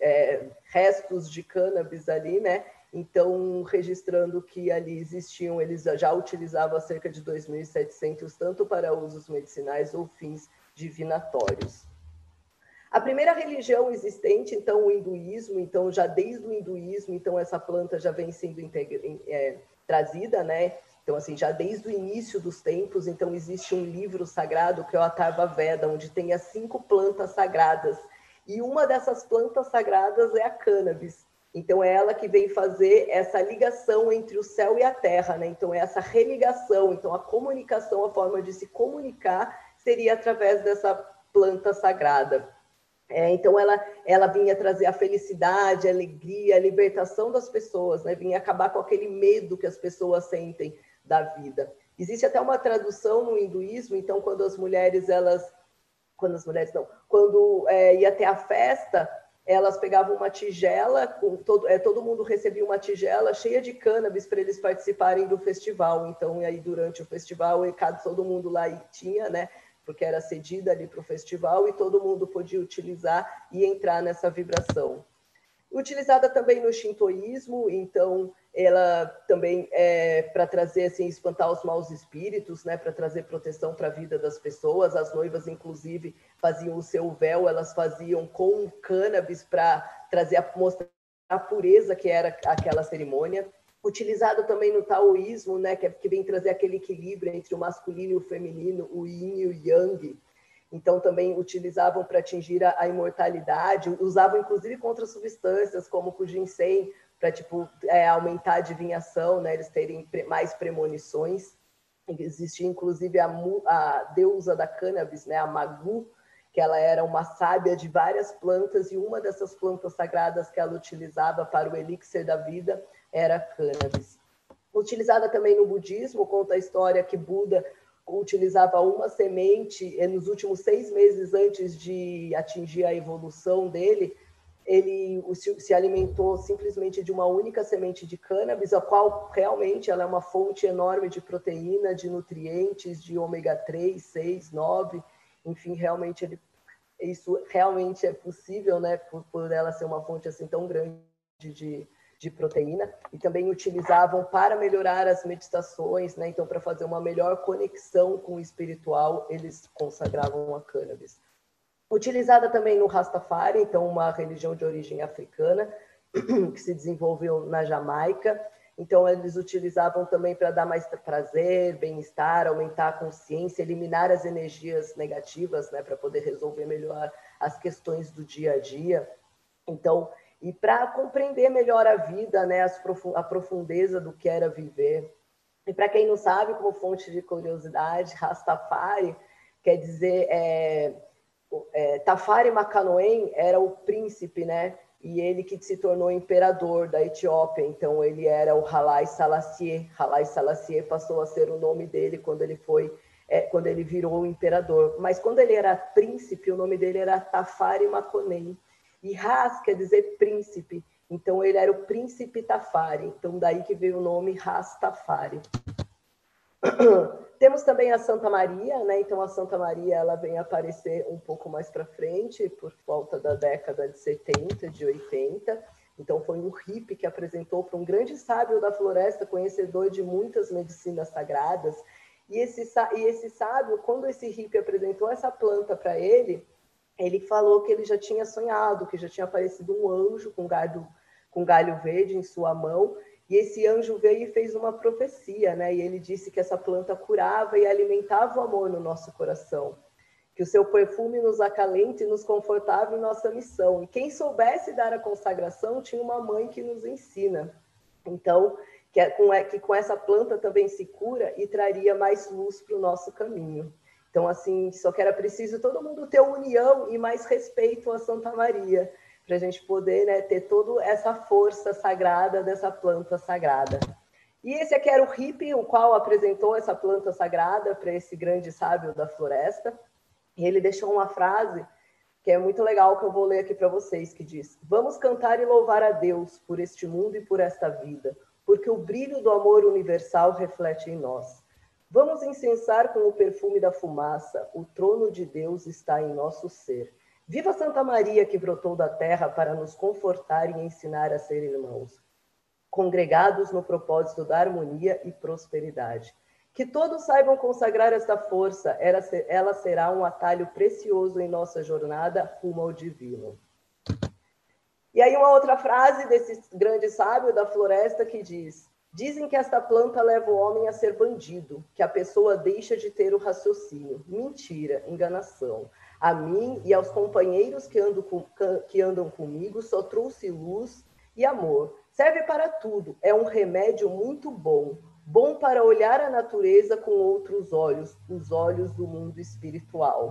é, restos de cannabis ali, né, então, registrando que ali existiam, eles já utilizavam cerca de 2.700, tanto para usos medicinais ou fins divinatórios. A primeira religião existente, então, o hinduísmo, então, já desde o hinduísmo, então, essa planta já vem sendo é, trazida, né? Então, assim, já desde o início dos tempos, então, existe um livro sagrado que é o Atharva Veda, onde tem as cinco plantas sagradas. E uma dessas plantas sagradas é a cannabis. Então, é ela que vem fazer essa ligação entre o céu e a terra, né? Então, é essa religação. Então, a comunicação, a forma de se comunicar seria através dessa planta sagrada. É, então, ela, ela vinha trazer a felicidade, a alegria, a libertação das pessoas, né? Vinha acabar com aquele medo que as pessoas sentem da vida. Existe até uma tradução no hinduísmo, então, quando as mulheres, elas... Quando as mulheres, não. Quando é, ia ter a festa, elas pegavam uma tigela, com todo, é, todo mundo recebia uma tigela cheia de cannabis para eles participarem do festival. Então, aí durante o festival, e cada, todo mundo lá tinha, né? Porque era cedida ali para o festival e todo mundo podia utilizar e entrar nessa vibração. Utilizada também no shintoísmo, então ela também é para trazer assim espantar os maus espíritos, né, para trazer proteção para a vida das pessoas. As noivas inclusive faziam o seu véu, elas faziam com cannabis para trazer a mostrar a pureza que era aquela cerimônia. Utilizado também no taoísmo, né, que, é, que vem trazer aquele equilíbrio entre o masculino e o feminino, o yin e o yang. Então também utilizavam para atingir a, a, imortalidade, usavam inclusive contra substâncias como o ginseng para tipo é, aumentar a adivinhação, né? Eles terem mais premonições. Existia inclusive a, a, deusa da cannabis, né? A Magu, que ela era uma sábia de várias plantas e uma dessas plantas sagradas que ela utilizava para o elixir da vida era a cannabis. Utilizada também no budismo, conta a história que Buda utilizava uma semente nos últimos seis meses antes de atingir a evolução dele ele se alimentou simplesmente de uma única semente de cannabis, a qual realmente ela é uma fonte enorme de proteína, de nutrientes, de ômega 3, 6, 9, enfim, realmente ele, isso realmente é possível, né, por, por ela ser uma fonte assim tão grande de, de proteína, e também utilizavam para melhorar as meditações, né, então para fazer uma melhor conexão com o espiritual, eles consagravam a cannabis utilizada também no Rastafari, então uma religião de origem africana que se desenvolveu na Jamaica. Então, eles utilizavam também para dar mais prazer, bem-estar, aumentar a consciência, eliminar as energias negativas, né, para poder resolver melhor as questões do dia a dia. Então, e para compreender melhor a vida, né, a profundeza do que era viver. E para quem não sabe, como fonte de curiosidade, Rastafari quer dizer é, é, Tafari Makanoen era o príncipe, né? e ele que se tornou imperador da Etiópia. Então ele era o Halai Selassie. Halai Selassie passou a ser o nome dele quando ele foi é, quando ele virou o imperador. Mas quando ele era príncipe, o nome dele era Tafari Makonnen. E Ras quer dizer príncipe. Então ele era o príncipe Tafari. Então daí que veio o nome Ras Tafari. Temos também a Santa Maria, né? Então a Santa Maria ela vem aparecer um pouco mais para frente, por volta da década de 70, de 80. Então foi um hippie que apresentou para um grande sábio da floresta, conhecedor de muitas medicinas sagradas. E esse, e esse sábio, quando esse hippie apresentou essa planta para ele, ele falou que ele já tinha sonhado, que já tinha aparecido um anjo com galho, com galho verde em sua mão e esse anjo veio e fez uma profecia, né? E ele disse que essa planta curava e alimentava o amor no nosso coração, que o seu perfume nos acalenta e nos confortava em nossa missão. E quem soubesse dar a consagração tinha uma mãe que nos ensina. Então, que, é, com, é, que com essa planta também se cura e traria mais luz para o nosso caminho. Então, assim, só que era preciso todo mundo ter união e mais respeito a Santa Maria para a gente poder né, ter toda essa força sagrada dessa planta sagrada. E esse aqui era o hippie, o qual apresentou essa planta sagrada para esse grande sábio da floresta. E ele deixou uma frase que é muito legal, que eu vou ler aqui para vocês, que diz: Vamos cantar e louvar a Deus por este mundo e por esta vida, porque o brilho do amor universal reflete em nós. Vamos incensar com o perfume da fumaça, o trono de Deus está em nosso ser. Viva Santa Maria que brotou da terra para nos confortar e ensinar a ser irmãos, congregados no propósito da harmonia e prosperidade. Que todos saibam consagrar esta força, ela será um atalho precioso em nossa jornada rumo ao divino. E aí, uma outra frase desse grande sábio da floresta que diz: Dizem que esta planta leva o homem a ser bandido, que a pessoa deixa de ter o raciocínio. Mentira, enganação. A mim e aos companheiros que, ando com, que andam comigo só trouxe luz e amor. Serve para tudo, é um remédio muito bom. Bom para olhar a natureza com outros olhos, os olhos do mundo espiritual.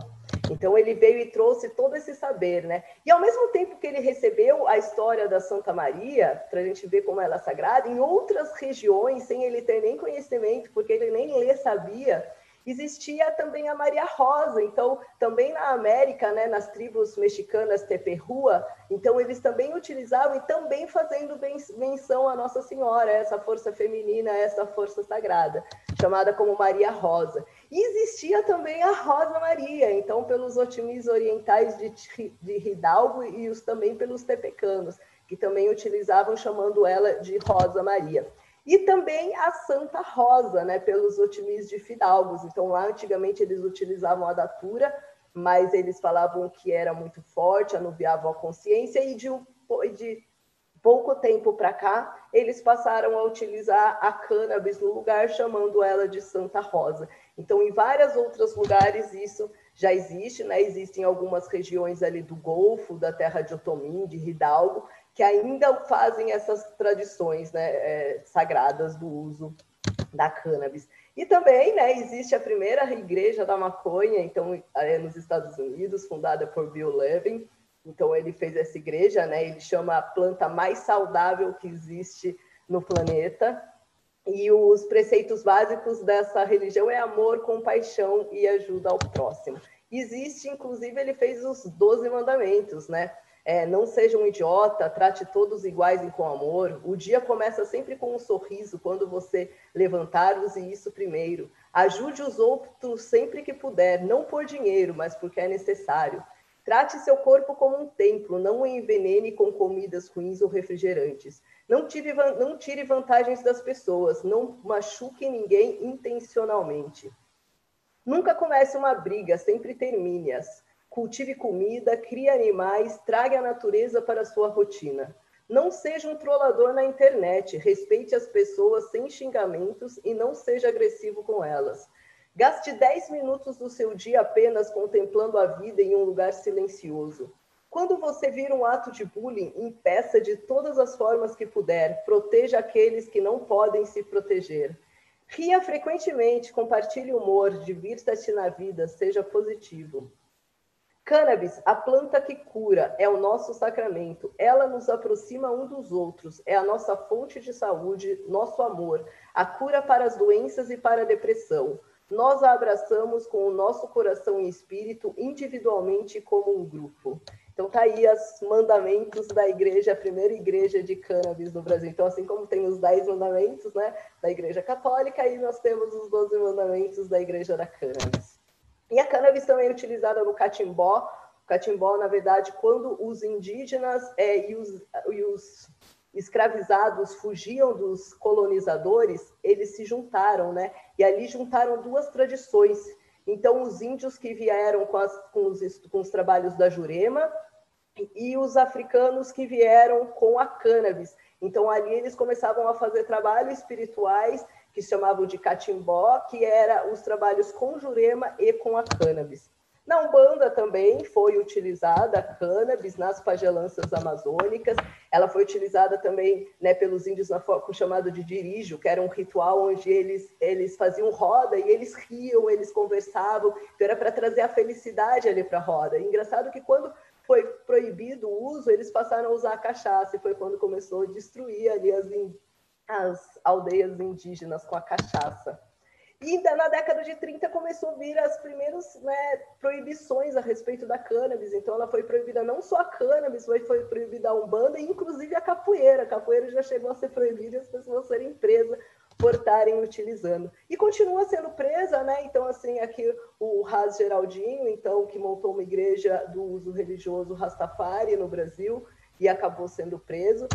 Então ele veio e trouxe todo esse saber, né? E ao mesmo tempo que ele recebeu a história da Santa Maria, para a gente ver como ela é sagrada, em outras regiões, sem ele ter nem conhecimento, porque ele nem ler sabia, existia também a Maria Rosa. Então, também na América, né, nas tribos mexicanas Teperrua, então eles também utilizavam e também fazendo menção a Nossa Senhora, essa força feminina, essa força sagrada, chamada como Maria Rosa. E existia também a Rosa Maria, então pelos otimis orientais de, de Hidalgo e os também pelos tepecanos, que também utilizavam chamando ela de Rosa Maria e também a Santa Rosa, né, pelos otimis de fidalgos. Então, lá antigamente eles utilizavam a datura, mas eles falavam que era muito forte, anuviavam a consciência, e de, de pouco tempo para cá, eles passaram a utilizar a cannabis no lugar, chamando ela de Santa Rosa. Então, em vários outros lugares, isso já existe, né? Existem algumas regiões ali do Golfo, da terra de Otomim, de Hidalgo, que ainda fazem essas tradições né, é, sagradas do uso da cannabis. E também né, existe a primeira igreja da maconha, então, é nos Estados Unidos, fundada por Bill Levin. Então, ele fez essa igreja, né, ele chama a planta mais saudável que existe no planeta. E os preceitos básicos dessa religião é amor, compaixão e ajuda ao próximo. Existe, inclusive, ele fez os doze mandamentos, né? É, não seja um idiota, trate todos iguais e com amor. O dia começa sempre com um sorriso quando você levantar-os e isso primeiro. Ajude os outros sempre que puder, não por dinheiro, mas porque é necessário. Trate seu corpo como um templo, não o envenene com comidas ruins ou refrigerantes. Não não tire vantagens das pessoas, não machuque ninguém intencionalmente. Nunca comece uma briga, sempre termine-as cultive comida, crie animais, traga a natureza para a sua rotina. Não seja um trollador na internet, respeite as pessoas sem xingamentos e não seja agressivo com elas. Gaste 10 minutos do seu dia apenas contemplando a vida em um lugar silencioso. Quando você vir um ato de bullying, impeça de todas as formas que puder, proteja aqueles que não podem se proteger. Ria frequentemente, compartilhe humor, divirta-te na vida, seja positivo. Cannabis, a planta que cura, é o nosso sacramento. Ela nos aproxima um dos outros, é a nossa fonte de saúde, nosso amor, a cura para as doenças e para a depressão. Nós a abraçamos com o nosso coração e espírito, individualmente como um grupo. Então tá aí os mandamentos da igreja, a primeira igreja de cannabis no Brasil. Então, assim como tem os dez mandamentos né, da igreja católica, aí nós temos os doze mandamentos da igreja da cannabis. E a cannabis também é utilizada no catimbó. O catimbó, na verdade, quando os indígenas é, e, os, e os escravizados fugiam dos colonizadores, eles se juntaram, né? E ali juntaram duas tradições. Então, os índios que vieram com, as, com, os, com os trabalhos da Jurema e os africanos que vieram com a cannabis. Então, ali eles começavam a fazer trabalhos espirituais que chamavam de catimbó, que era os trabalhos com jurema e com a cannabis. Na Umbanda também foi utilizada a cannabis nas pagelanças amazônicas. Ela foi utilizada também né, pelos índios na, com chamado de dirijo, que era um ritual onde eles, eles faziam roda e eles riam, eles conversavam. Então era para trazer a felicidade ali para a roda. E engraçado que quando foi proibido o uso, eles passaram a usar a cachaça, e foi quando começou a destruir ali as, as aldeias indígenas com a cachaça. E na década de 30 começou a vir as primeiras né, proibições a respeito da cannabis. Então ela foi proibida não só a cannabis, foi, foi proibida a umbanda e inclusive a capoeira. A capoeira já chegou a ser proibida e as pessoas serem presas por estarem utilizando. E continua sendo presa, né? Então, assim, aqui o Ras Geraldinho, então, que montou uma igreja do uso religioso Rastafari no Brasil e acabou sendo preso.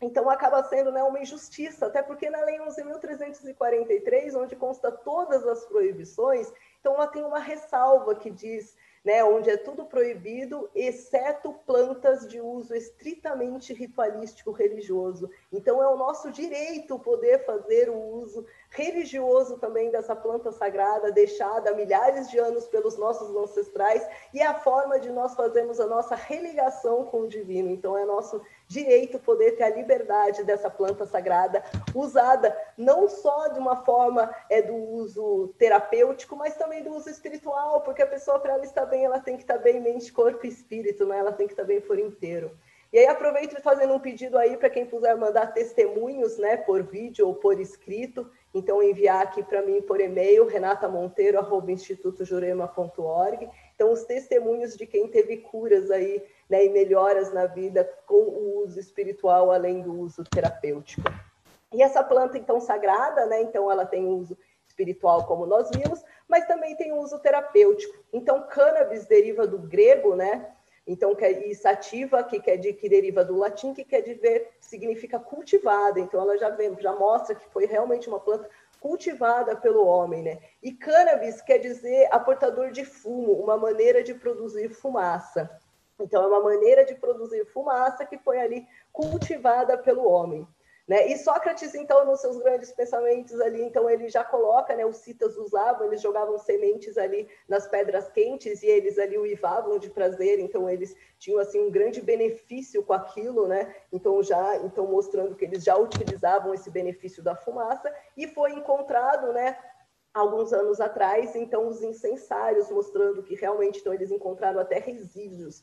Então, acaba sendo né, uma injustiça, até porque na Lei 11.343, onde consta todas as proibições, então ela tem uma ressalva que diz né, onde é tudo proibido, exceto plantas de uso estritamente ritualístico religioso. Então é o nosso direito poder fazer o uso religioso também dessa planta sagrada, deixada há milhares de anos pelos nossos ancestrais, e é a forma de nós fazermos a nossa religação com o divino. Então é nosso direito poder ter a liberdade dessa planta sagrada usada não só de uma forma é, do uso terapêutico, mas também do uso espiritual, porque a pessoa, para ela estar bem, ela tem que estar bem mente, corpo e espírito, né? ela tem que estar bem por inteiro. E aí aproveito fazendo um pedido aí para quem puder mandar testemunhos, né, por vídeo ou por escrito, então enviar aqui para mim por e-mail renatamonteiro@institutojurema.org. Então os testemunhos de quem teve curas aí né, e melhoras na vida com o uso espiritual, além do uso terapêutico. E essa planta, então, sagrada, né, então ela tem uso espiritual, como nós vimos, mas também tem uso terapêutico. Então, cannabis deriva do grego, né? Então, é, e sativa, que, quer de, que deriva do latim, que quer dizer, significa cultivada. Então, ela já, vem, já mostra que foi realmente uma planta cultivada pelo homem, né? E cannabis quer dizer aportador de fumo, uma maneira de produzir fumaça. Então, é uma maneira de produzir fumaça que foi ali cultivada pelo homem. Né? E Sócrates, então, nos seus grandes pensamentos ali, então ele já coloca, né, os citas usavam, eles jogavam sementes ali nas pedras quentes e eles ali uivavam de prazer, então eles tinham assim um grande benefício com aquilo, né? Então já, então mostrando que eles já utilizavam esse benefício da fumaça e foi encontrado, né, alguns anos atrás, então os incensários mostrando que realmente então eles encontraram até resíduos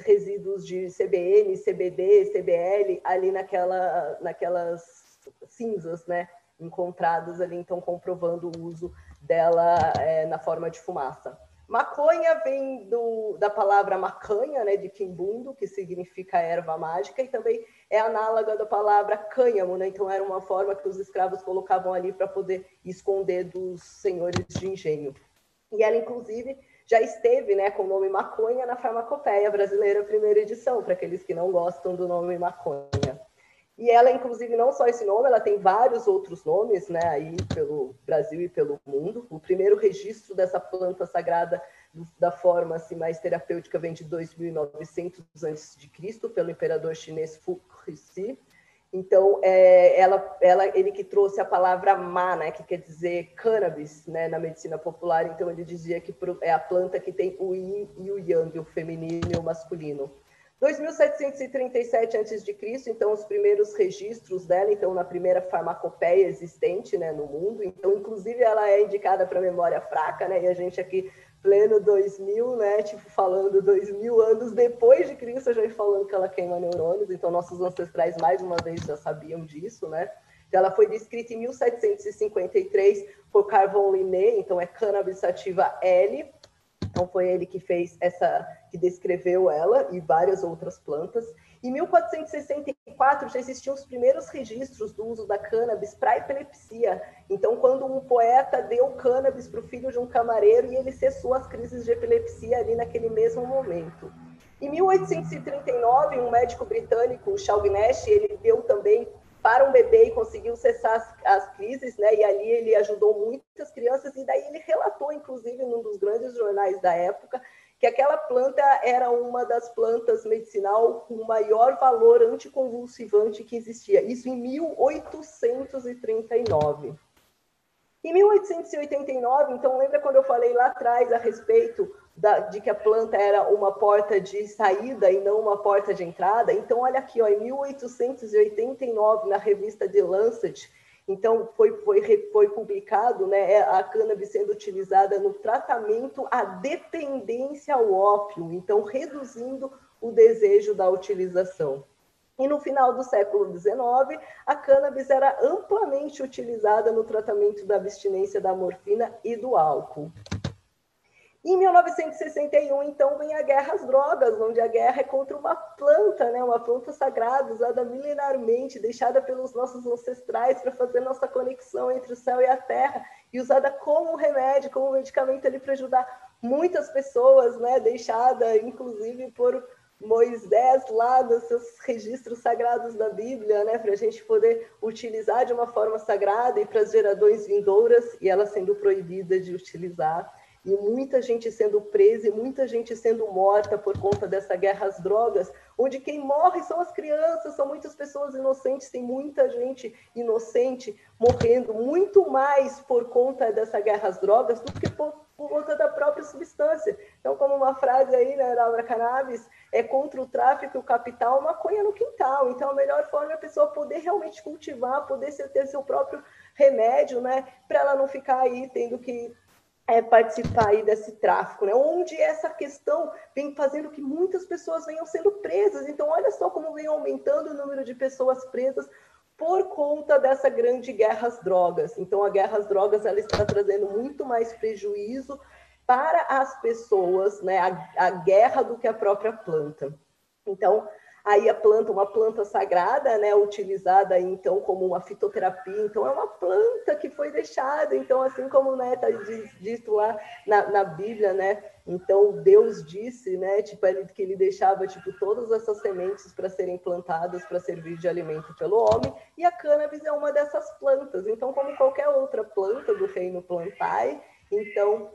resíduos de CBN, CBD, CBL ali naquela, naquelas cinzas, né? Encontradas ali, então comprovando o uso dela é, na forma de fumaça. Maconha vem do, da palavra macanha, né, de quimbundo, que significa erva mágica, e também é análoga da palavra cânhamo, né? Então era uma forma que os escravos colocavam ali para poder esconder dos senhores de engenho. E ela, inclusive, já esteve né, com o nome maconha na farmacopeia brasileira primeira edição, para aqueles que não gostam do nome maconha. E ela, inclusive, não só esse nome, ela tem vários outros nomes, né, aí pelo Brasil e pelo mundo. O primeiro registro dessa planta sagrada da forma assim, mais terapêutica vem de 2900 a.C., pelo imperador chinês Fu Rissi. Então, é, ela, ela, ele que trouxe a palavra ma, né, que quer dizer cannabis, né, na medicina popular. Então, ele dizia que é a planta que tem o yin e o yang, o feminino e o masculino. 2737 a.C., então, os primeiros registros dela, então, na primeira farmacopeia existente né, no mundo. Então, inclusive, ela é indicada para memória fraca, né, e a gente aqui pleno 2000, né? Tipo, falando 2000 anos depois de Cristo, já falando que ela queima neurônios. Então, nossos ancestrais, mais uma vez, já sabiam disso, né? Então, ela foi descrita em 1753 por Carvon Linné, então é cannabis sativa L. Então, foi ele que fez essa, que descreveu ela e várias outras plantas. Em 1464 já existiam os primeiros registros do uso da cannabis para epilepsia. Então, quando um poeta deu cannabis para o filho de um camareiro e ele cessou as crises de epilepsia ali naquele mesmo momento. Em 1839, um médico britânico, Charles Nash, ele deu também para um bebê e conseguiu cessar as, as, crises, né? E ali ele ajudou muitas crianças e daí ele relatou, inclusive, num dos grandes jornais da época, que aquela planta era uma das plantas medicinal com maior valor anticonvulsivante que existia. Isso em 1839. Em 1889, então lembra quando eu falei lá atrás a respeito da, de que a planta era uma porta de saída e não uma porta de entrada? Então olha aqui, ó, em 1889 na revista The Lancet, então, foi, foi, foi publicado né, é, a cannabis sendo utilizada no tratamento à dependência ao ópio, então, reduzindo o desejo da utilização. E no final do século XIX, a cannabis era amplamente utilizada no tratamento da abstinência da morfina e do álcool. Em 1961, então, vem a guerra às drogas, onde a guerra é contra uma planta, né? uma planta sagrada, usada milenarmente, deixada pelos nossos ancestrais para fazer nossa conexão entre o céu e a terra, e usada como remédio, como medicamento ali para ajudar muitas pessoas, né? deixada inclusive por Moisés lá nos seus registros sagrados da Bíblia, né, para a gente poder utilizar de uma forma sagrada e para as gerações vindouras, e ela sendo proibida de utilizar e muita gente sendo presa e muita gente sendo morta por conta dessa guerra às drogas, onde quem morre são as crianças, são muitas pessoas inocentes, tem muita gente inocente morrendo, muito mais por conta dessa guerra às drogas do que por, por conta da própria substância. Então, como uma frase aí, né, Laura Cannabis, é contra o tráfico o capital, maconha no quintal. Então, a melhor forma é a pessoa poder realmente cultivar, poder ter seu próprio remédio, né, para ela não ficar aí tendo que é, participar aí desse tráfico, né? onde essa questão vem fazendo que muitas pessoas venham sendo presas. Então, olha só como vem aumentando o número de pessoas presas por conta dessa grande guerra às drogas. Então, a guerra às drogas ela está trazendo muito mais prejuízo para as pessoas, né? a, a guerra do que a própria planta. Então, aí a planta, uma planta sagrada, né, utilizada então como uma fitoterapia, então é uma planta que foi deixada, então assim como né, tá dito lá na, na Bíblia, né, então Deus disse, né, tipo ele, que ele deixava tipo todas essas sementes para serem plantadas para servir de alimento pelo homem, e a cannabis é uma dessas plantas, então como qualquer outra planta do reino plantae, então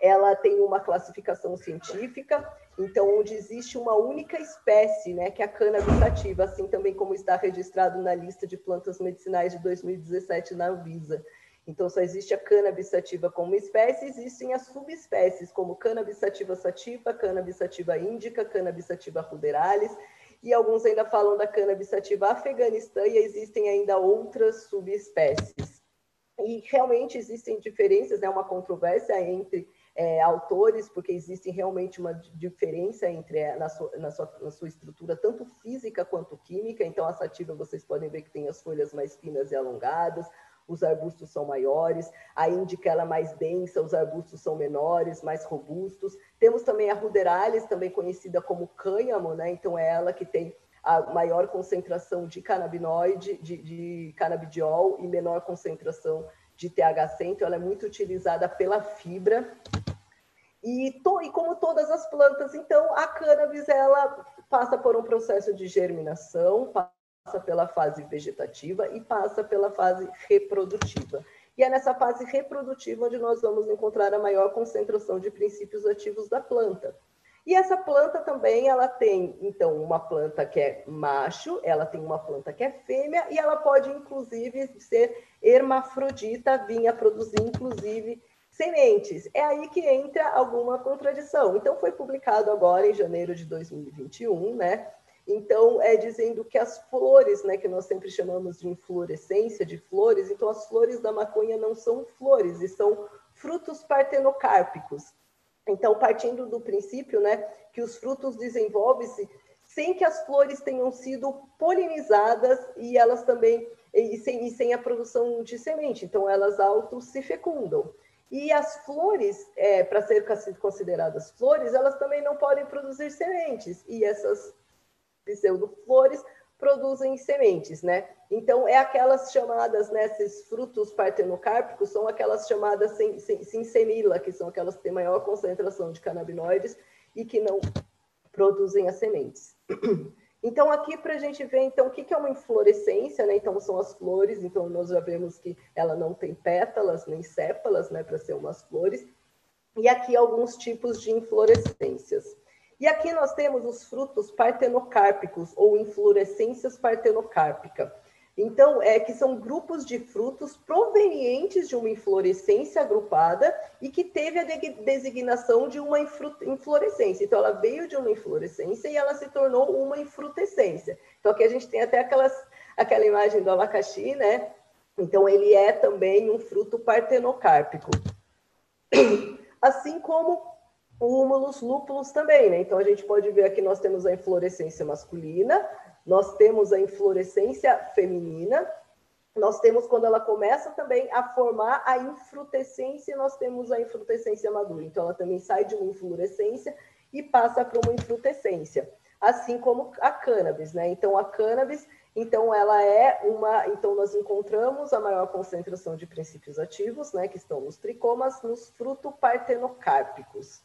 ela tem uma classificação científica, então onde existe uma única espécie, né, que é a cannabis sativa, assim também como está registrado na lista de plantas medicinais de 2017 na Anvisa. Então só existe a cannabis sativa como espécie, existem as subespécies como cannabis sativa sativa, cannabis sativa índica, cannabis sativa ruderalis, e alguns ainda falam da cannabis sativa afeganistã e existem ainda outras subespécies. E realmente existem diferenças, é né, uma controvérsia entre é, autores, porque existe realmente uma diferença entre é, na sua, na, sua, na sua estrutura, tanto física quanto química. Então, a sativa, vocês podem ver que tem as folhas mais finas e alongadas, os arbustos são maiores, a índica ela é mais densa, os arbustos são menores, mais robustos. Temos também a ruderalis, também conhecida como cânhamo, né? Então, é ela que tem a maior concentração de canabinoide, de, de canabidiol e menor concentração de THC, então ela é muito utilizada pela fibra. E, to, e como todas as plantas, então, a cannabis ela passa por um processo de germinação, passa pela fase vegetativa e passa pela fase reprodutiva. E é nessa fase reprodutiva onde nós vamos encontrar a maior concentração de princípios ativos da planta. E essa planta também, ela tem, então, uma planta que é macho, ela tem uma planta que é fêmea, e ela pode, inclusive, ser hermafrodita, vinha produzir, inclusive, sementes. É aí que entra alguma contradição. Então, foi publicado agora, em janeiro de 2021, né? Então, é dizendo que as flores, né, que nós sempre chamamos de inflorescência de flores, então as flores da maconha não são flores, e são frutos partenocárpicos. Então, partindo do princípio, né, que os frutos desenvolvem-se sem que as flores tenham sido polinizadas e elas também e sem, e sem a produção de semente, então elas auto se fecundam. E as flores, é, para ser consideradas flores, elas também não podem produzir sementes. E essas pseudoflores produzem sementes, né? Então, é aquelas chamadas, né, esses frutos partenocárpicos, são aquelas chamadas sinsemila, que são aquelas que têm maior concentração de canabinoides e que não produzem as sementes. Então, aqui para a gente ver, então, o que é uma inflorescência, né? Então, são as flores, então nós já vemos que ela não tem pétalas nem sépalas, né, para ser umas flores. E aqui alguns tipos de inflorescências. E aqui nós temos os frutos partenocárpicos ou inflorescências partenocárpica. Então, é que são grupos de frutos provenientes de uma inflorescência agrupada e que teve a designação de uma inflorescência. Então, ela veio de uma inflorescência e ela se tornou uma infrutescência. Então, aqui a gente tem até aquelas, aquela imagem do abacaxi, né? Então, ele é também um fruto partenocárpico. Assim como Húmulos, lúpulos também, né? Então a gente pode ver aqui nós temos a inflorescência masculina, nós temos a inflorescência feminina, nós temos quando ela começa também a formar a infrutescência, nós temos a infrutescência madura. Então ela também sai de uma inflorescência e passa para uma infrutescência, assim como a cannabis, né? Então a cannabis, então ela é uma, então nós encontramos a maior concentração de princípios ativos, né, que estão nos tricomas, nos frutopartenocárpicos.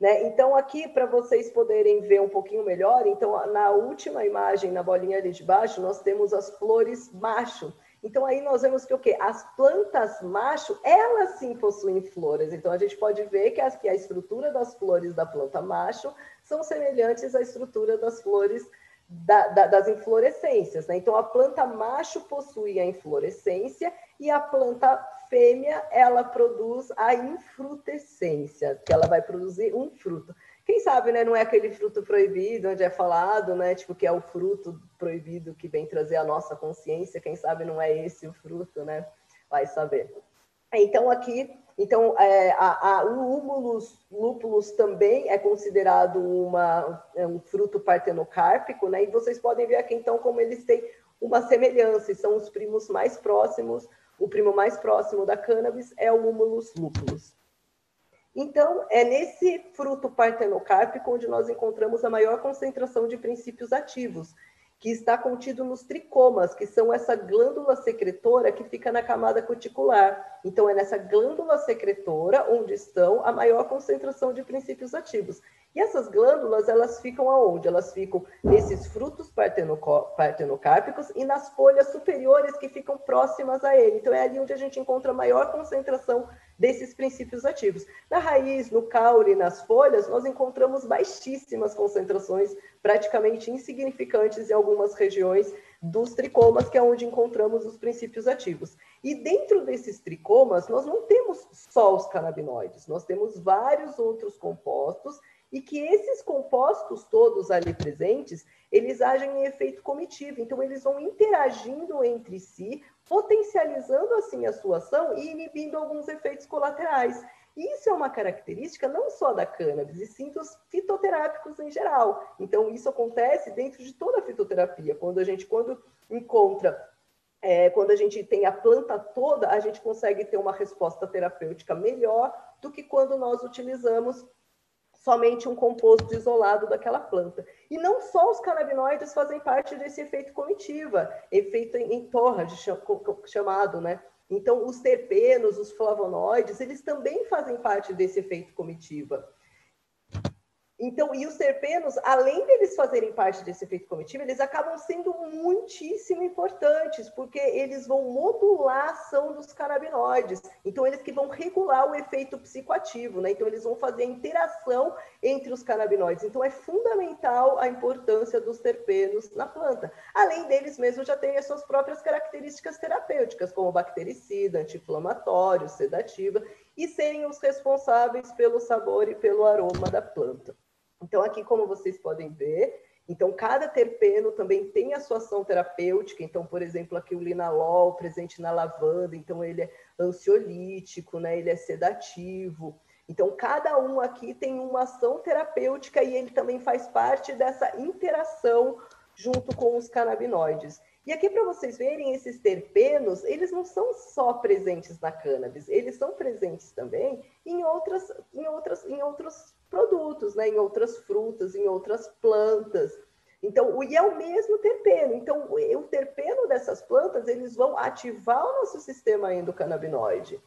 Né? Então, aqui, para vocês poderem ver um pouquinho melhor, então, na última imagem, na bolinha ali de baixo, nós temos as flores macho. Então, aí nós vemos que o quê? As plantas macho, elas sim possuem flores. Então, a gente pode ver que, que a estrutura das flores da planta macho são semelhantes à estrutura das flores da, da, das inflorescências. Né? Então, a planta macho possui a inflorescência e a planta fêmea, ela produz a infrutescência, que ela vai produzir um fruto. Quem sabe, né, não é aquele fruto proibido, onde é falado, né, tipo, que é o fruto proibido que vem trazer a nossa consciência, quem sabe não é esse o fruto, né? Vai saber. Então, aqui, então, é, a, a, o húmulus lúpulus também é considerado uma, é um fruto partenocárpico, né? E vocês podem ver aqui, então, como eles têm uma semelhança, e são os primos mais próximos o primo mais próximo da cannabis é o Humulus lupulus. Então, é nesse fruto partenocárpico onde nós encontramos a maior concentração de princípios ativos, que está contido nos tricomas, que são essa glândula secretora que fica na camada cuticular. Então, é nessa glândula secretora onde estão a maior concentração de princípios ativos. E essas glândulas, elas ficam aonde? Elas ficam nesses frutos partenocárpicos e nas folhas superiores que ficam próximas a ele. Então, é ali onde a gente encontra a maior concentração desses princípios ativos. Na raiz, no caule, nas folhas, nós encontramos baixíssimas concentrações, praticamente insignificantes em algumas regiões dos tricomas, que é onde encontramos os princípios ativos. E dentro desses tricomas, nós não temos só os canabinoides, nós temos vários outros compostos e que esses compostos todos ali presentes, eles agem em efeito comitivo, então eles vão interagindo entre si, potencializando assim a sua ação e inibindo alguns efeitos colaterais. Isso é uma característica não só da cannabis, e sim dos fitoterápicos em geral. Então, isso acontece dentro de toda a fitoterapia. Quando a gente, quando encontra, é, quando a gente tem a planta toda, a gente consegue ter uma resposta terapêutica melhor do que quando nós utilizamos somente um composto isolado daquela planta. E não só os canabinoides fazem parte desse efeito comitiva, efeito em, torre, chamado, né? Então, os terpenos, os flavonoides, eles também fazem parte desse efeito comitiva. Então, e os terpenos, além deles fazerem parte desse efeito cometido, eles acabam sendo muitíssimo importantes, porque eles vão modular a ação dos canabinoides. Então, eles que vão regular o efeito psicoativo, né? Então, eles vão fazer a interação entre os canabinoides. Então, é fundamental a importância dos terpenos na planta. Além deles mesmo já têm as suas próprias características terapêuticas, como bactericida, anti-inflamatório, sedativa, e serem os responsáveis pelo sabor e pelo aroma da planta. Então, aqui, como vocês podem ver, então cada terpeno também tem a sua ação terapêutica. Então, por exemplo, aqui o linalol presente na lavanda, então ele é ansiolítico, né? Ele é sedativo. Então, cada um aqui tem uma ação terapêutica e ele também faz parte dessa interação junto com os canabinoides. E aqui para vocês verem esses terpenos, eles não são só presentes na cannabis, eles são presentes também em outras, em outras, em outros produtos, né? Em outras frutas, em outras plantas. Então, o, e é o mesmo terpeno. Então, o, terpeno dessas plantas, eles vão ativar o nosso sistema endocannabinoide,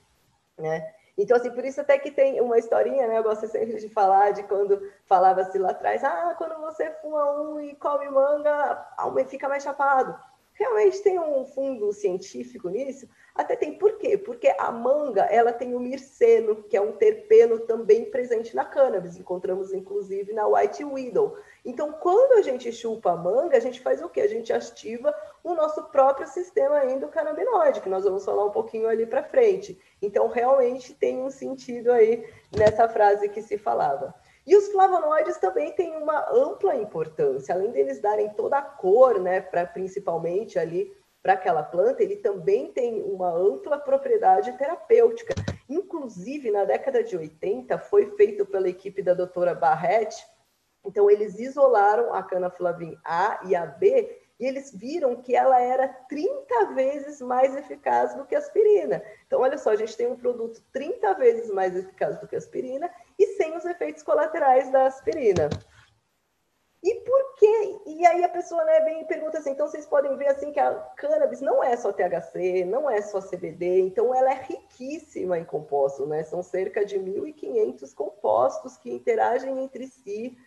né? Então, assim, por isso até que tem uma historinha, né? Eu gosto sempre de falar de quando falava-se lá atrás, ah, quando você fuma um e come manga, fica mais chapado. Realmente tem um fundo científico nisso? Até tem por quê? Porque a manga, ela tem o mirceno, que é um terpeno também presente na cannabis. Encontramos, inclusive, na White Widow. Então, quando a gente chupa a manga, a gente faz o quê? A gente ativa o nosso próprio sistema endocannabinoide, que nós vamos falar um pouquinho ali para frente. Então, realmente tem um sentido aí nessa frase que se falava. E os flavonoides também têm uma ampla importância, além deles darem toda a cor, né, para principalmente ali para aquela planta, ele também tem uma ampla propriedade terapêutica. Inclusive, na década de 80, foi feito pela equipe da doutora Barrett, então eles isolaram a canaflavin A e a B e eles viram que ela era 30 vezes mais eficaz do que a aspirina. Então, olha só, a gente tem um produto 30 vezes mais eficaz do que a aspirina e sem os efeitos colaterais da aspirina. E por quê? E aí a pessoa né, vem e pergunta assim, então vocês podem ver assim que a cannabis não é só THC, não é só CBD, então ela é riquíssima em compostos, né? São cerca de 1.500 compostos que interagem entre si,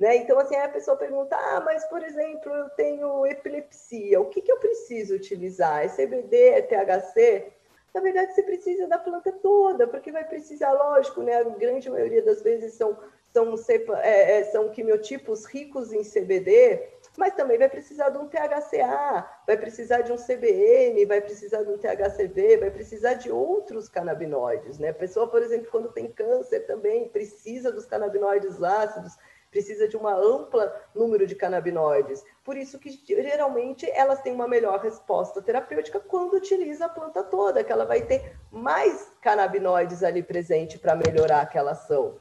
né? Então, assim, a pessoa pergunta, ah, mas, por exemplo, eu tenho epilepsia, o que, que eu preciso utilizar? É CBD, é THC? Na verdade, você precisa da planta toda, porque vai precisar, lógico, né? A grande maioria das vezes são, são, é, é, são quimiotipos ricos em CBD, mas também vai precisar de um THCA, vai precisar de um CBN, vai precisar de um THCV, vai precisar de outros canabinoides, né? A pessoa, por exemplo, quando tem câncer também precisa dos canabinoides ácidos, precisa de uma ampla número de canabinoides. Por isso que geralmente elas têm uma melhor resposta terapêutica quando utiliza a planta toda, que ela vai ter mais canabinoides ali presente para melhorar aquela ação.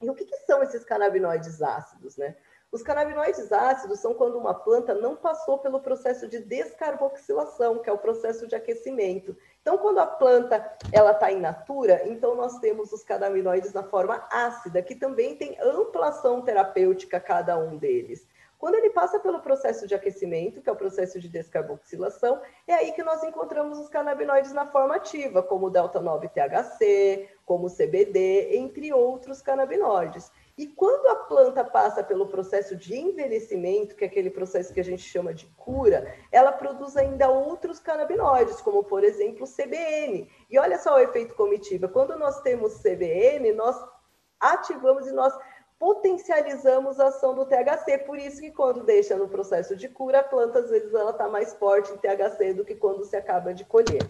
E o que, que são esses canabinoides ácidos, né? Os canabinoides ácidos são quando uma planta não passou pelo processo de descarboxilação, que é o processo de aquecimento. Então, quando a planta ela está in natura, então nós temos os canabinoides na forma ácida, que também tem ampla ação terapêutica cada um deles. Quando ele passa pelo processo de aquecimento, que é o processo de descarboxilação, é aí que nós encontramos os canabinoides na forma ativa, como o delta-9-THC, como o CBD, entre outros canabinoides. E quando a planta passa pelo processo de envelhecimento, que é aquele processo que a gente chama de cura, ela produz ainda outros canabinoides, como por exemplo CBN. E olha só o efeito comitiva. Quando nós temos CBN, nós ativamos e nós potencializamos a ação do THC. Por isso que quando deixa no processo de cura, a planta às vezes ela está mais forte em THC do que quando se acaba de colher.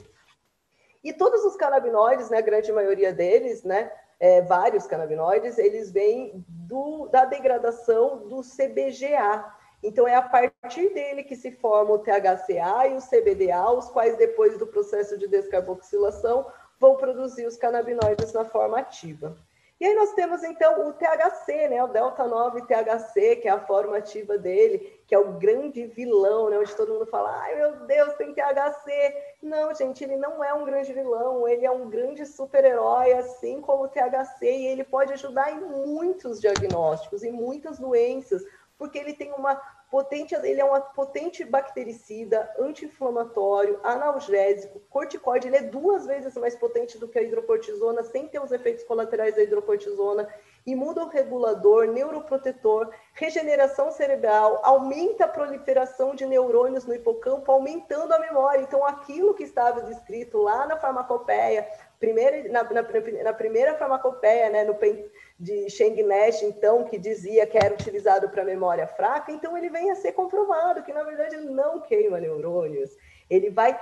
E todos os canabinoides, né, a grande maioria deles, né, é, vários canabinoides, eles vêm do, da degradação do CBGA. Então, é a partir dele que se forma o THCA e o CBDA, os quais, depois do processo de descarboxilação, vão produzir os canabinoides na forma ativa. E aí nós temos então o THC, né, o delta 9 THC, que é a forma ativa dele, que é o grande vilão, né, onde todo mundo fala: "Ai, meu Deus, tem THC". Não, gente, ele não é um grande vilão, ele é um grande super-herói, assim como o THC, e ele pode ajudar em muitos diagnósticos, em muitas doenças, porque ele tem uma potente, ele é um potente bactericida, anti-inflamatório, analgésico, corticoide, ele é duas vezes mais potente do que a hidrocortisona, sem ter os efeitos colaterais da hidrocortisona. Imunorregulador, neuroprotetor, regeneração cerebral, aumenta a proliferação de neurônios no hipocampo, aumentando a memória. Então, aquilo que estava descrito lá na farmacopeia, primeira, na, na, na primeira farmacopeia, né, no, de Cheng Nash, então, que dizia que era utilizado para memória fraca, então ele vem a ser comprovado que, na verdade, não queima neurônios. Ele vai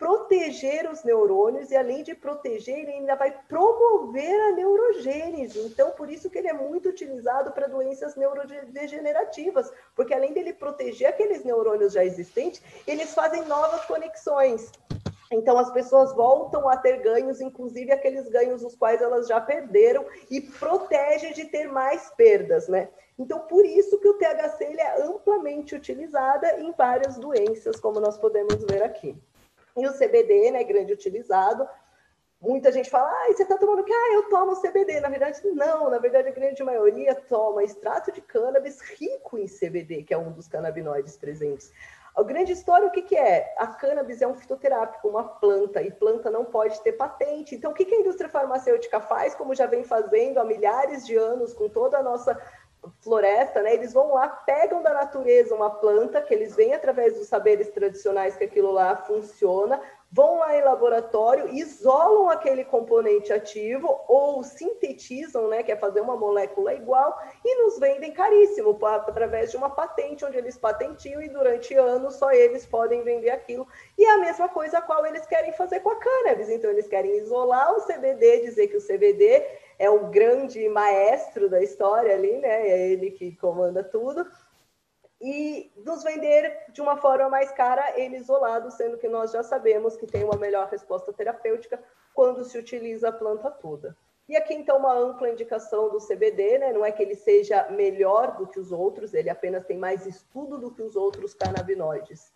proteger os neurônios e, além de proteger, ele ainda vai promover a neurogênese. Então, por isso que ele é muito utilizado para doenças neurodegenerativas, porque além dele proteger aqueles neurônios já existentes, eles fazem novas conexões. Então, as pessoas voltam a ter ganhos, inclusive aqueles ganhos os quais elas já perderam, e protege de ter mais perdas, né? Então, por isso que o THC ele é amplamente utilizado em várias doenças, como nós podemos ver aqui. E o CBD, né, grande utilizado. Muita gente fala, ah, você está tomando o quê? Ah, eu tomo CBD. Na verdade, não. Na verdade, a grande maioria toma extrato de cannabis rico em CBD, que é um dos canabinoides presentes. A grande história, o que, que é? A cannabis é um fitoterápico, uma planta, e planta não pode ter patente. Então, o que, que a indústria farmacêutica faz, como já vem fazendo há milhares de anos, com toda a nossa floresta, né? Eles vão lá, pegam da natureza uma planta, que eles veem através dos saberes tradicionais que aquilo lá funciona, vão lá em laboratório, isolam aquele componente ativo ou sintetizam, né, que é fazer uma molécula igual, e nos vendem caríssimo, através de uma patente, onde eles patentiam e durante anos só eles podem vender aquilo. E é a mesma coisa a qual eles querem fazer com a cannabis. Então, eles querem isolar o CBD, dizer que o CBD é o grande maestro da história ali, né? É ele que comanda tudo. E nos vender de uma forma mais cara, ele isolado, sendo que nós já sabemos que tem uma melhor resposta terapêutica quando se utiliza a planta toda. E aqui, então, uma ampla indicação do CBD, né? Não é que ele seja melhor do que os outros, ele apenas tem mais estudo do que os outros canabinoides.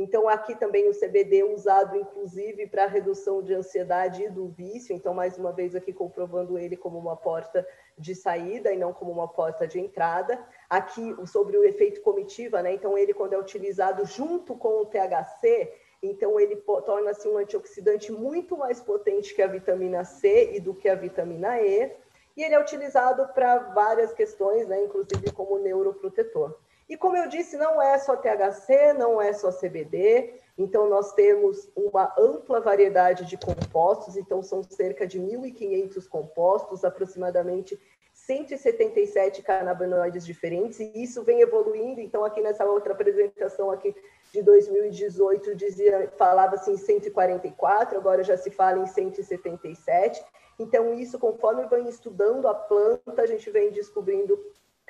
Então, aqui também o CBD usado, inclusive, para redução de ansiedade e do vício. Então, mais uma vez, aqui comprovando ele como uma porta de saída e não como uma porta de entrada. Aqui, sobre o efeito comitiva, né? Então, ele, quando é utilizado junto com o THC, então ele torna-se um antioxidante muito mais potente que a vitamina C e do que a vitamina E. E ele é utilizado para várias questões, né? Inclusive como neuroprotetor. E como eu disse, não é só THC, não é só CBD, então nós temos uma ampla variedade de compostos, então são cerca de 1.500 compostos, aproximadamente 177 canabinoides diferentes, e isso vem evoluindo, então aqui nessa outra apresentação aqui de 2018 dizia, falava assim 144, agora já se fala em 177. Então isso conforme vem estudando a planta, a gente vem descobrindo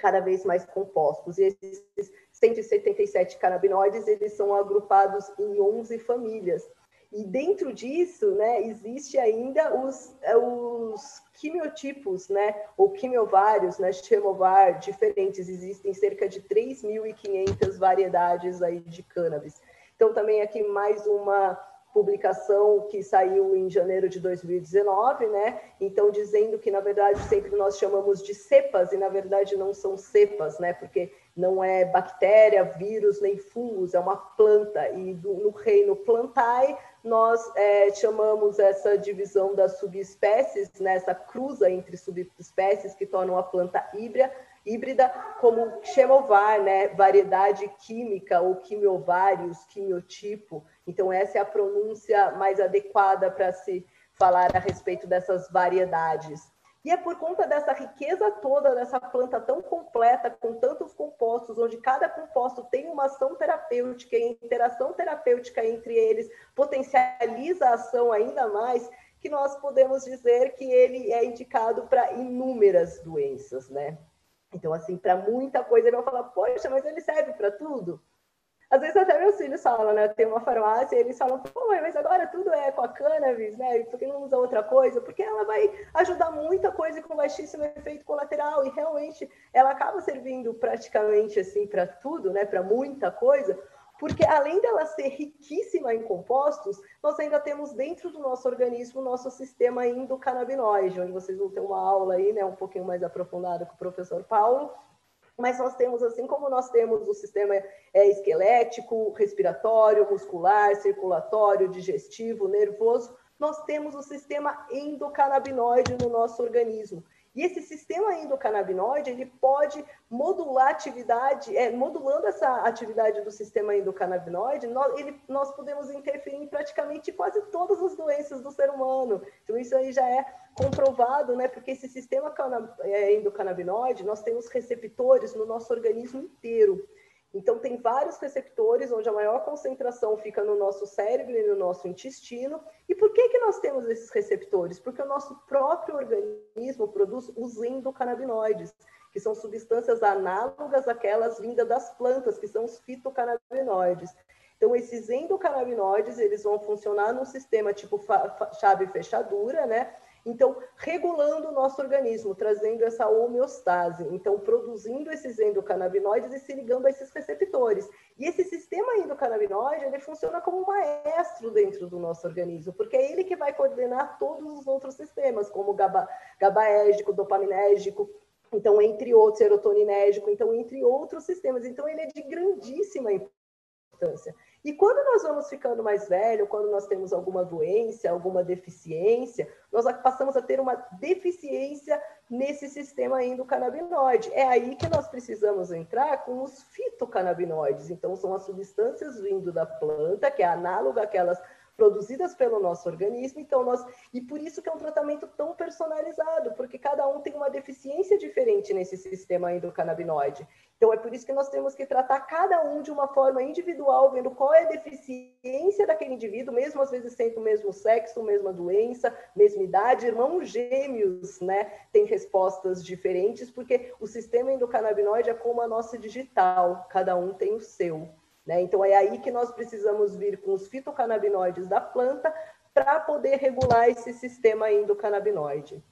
cada vez mais compostos. E esses 177 canabinoides, eles são agrupados em 11 famílias. E dentro disso, né, existe ainda os, os quimiotipos, né, ou quimiovários, né, chemovar diferentes. Existem cerca de 3.500 variedades aí de cannabis. Então, também aqui mais uma publicação que saiu em janeiro de 2019, né? Então dizendo que na verdade sempre nós chamamos de cepas e na verdade não são cepas, né? Porque não é bactéria, vírus nem fungos, é uma planta e do, no reino plantae nós é, chamamos essa divisão das subespécies, né? Essa cruza entre subespécies que tornam a planta híbrida híbrida como chemovar, né? Variedade química ou quimiovários, quimiotipo. Então, essa é a pronúncia mais adequada para se falar a respeito dessas variedades. E é por conta dessa riqueza toda, dessa planta tão completa, com tantos compostos, onde cada composto tem uma ação terapêutica e a interação terapêutica entre eles potencializa a ação ainda mais, que nós podemos dizer que ele é indicado para inúmeras doenças, né? Então, assim, para muita coisa, ele vai falar, poxa, mas ele serve para tudo? Às vezes até meus filhos falam, né? Tem uma farmácia e eles falam, pô, mas agora tudo é com a cannabis, né? Por que não usa outra coisa? Porque ela vai ajudar muita coisa com baixíssimo efeito colateral e realmente ela acaba servindo praticamente assim para tudo, né? Para muita coisa, porque além dela ser riquíssima em compostos, nós ainda temos dentro do nosso organismo o nosso sistema endocannabinoide, onde vocês vão ter uma aula aí, né, um pouquinho mais aprofundada com o professor Paulo, mas nós temos, assim como nós temos o sistema é, esquelético, respiratório, muscular, circulatório, digestivo, nervoso, nós temos o sistema endocannabinoide no nosso organismo. E esse sistema endocannabinoide, ele pode modular atividade, é, modulando essa atividade do sistema endocannabinoide, nós, ele, nós podemos interferir em praticamente quase todas as doenças do ser humano. Então, isso aí já é comprovado, né? Porque esse sistema é, endocannabinoide, nós temos receptores no nosso organismo inteiro. Então, tem vários receptores, onde a maior concentração fica no nosso cérebro e no nosso intestino. E por que, que nós temos esses receptores? Porque o nosso próprio organismo produz os endocannabinoides, que são substâncias análogas àquelas vindas das plantas, que são os fitocannabinoides. Então, esses endocannabinoides, eles vão funcionar num sistema tipo chave fechadura, né? Então, regulando o nosso organismo, trazendo essa homeostase, então produzindo esses endocannabinoides e se ligando a esses receptores. E esse sistema endocannabinoide, ele funciona como um maestro dentro do nosso organismo, porque é ele que vai coordenar todos os outros sistemas, como GABA, GABAérgico, dopaminérgico, então, entre outros, serotoninérgico, então, entre outros sistemas. Então, ele é de grandíssima importância. E quando nós vamos ficando mais velho, quando nós temos alguma doença, alguma deficiência, nós passamos a ter uma deficiência nesse sistema endocannabinoide. É aí que nós precisamos entrar com os fitocannabinoides. Então, são as substâncias vindo da planta, que é análoga àquelas produzidas pelo nosso organismo. Então, nós e por isso que é um tratamento tão personalizado, porque cada um tem uma deficiência diferente nesse sistema endocannabinoide. Então, é por isso que nós temos que tratar cada um de uma forma individual, vendo qual é a deficiência daquele indivíduo, mesmo às vezes sendo o mesmo sexo, mesma doença, mesma idade, irmãos gêmeos, né? Tem respostas diferentes, porque o sistema endocannabinoide é como a nossa digital, cada um tem o seu. Né? Então, é aí que nós precisamos vir com os fitocannabinoides da planta para poder regular esse sistema endocannabinoide.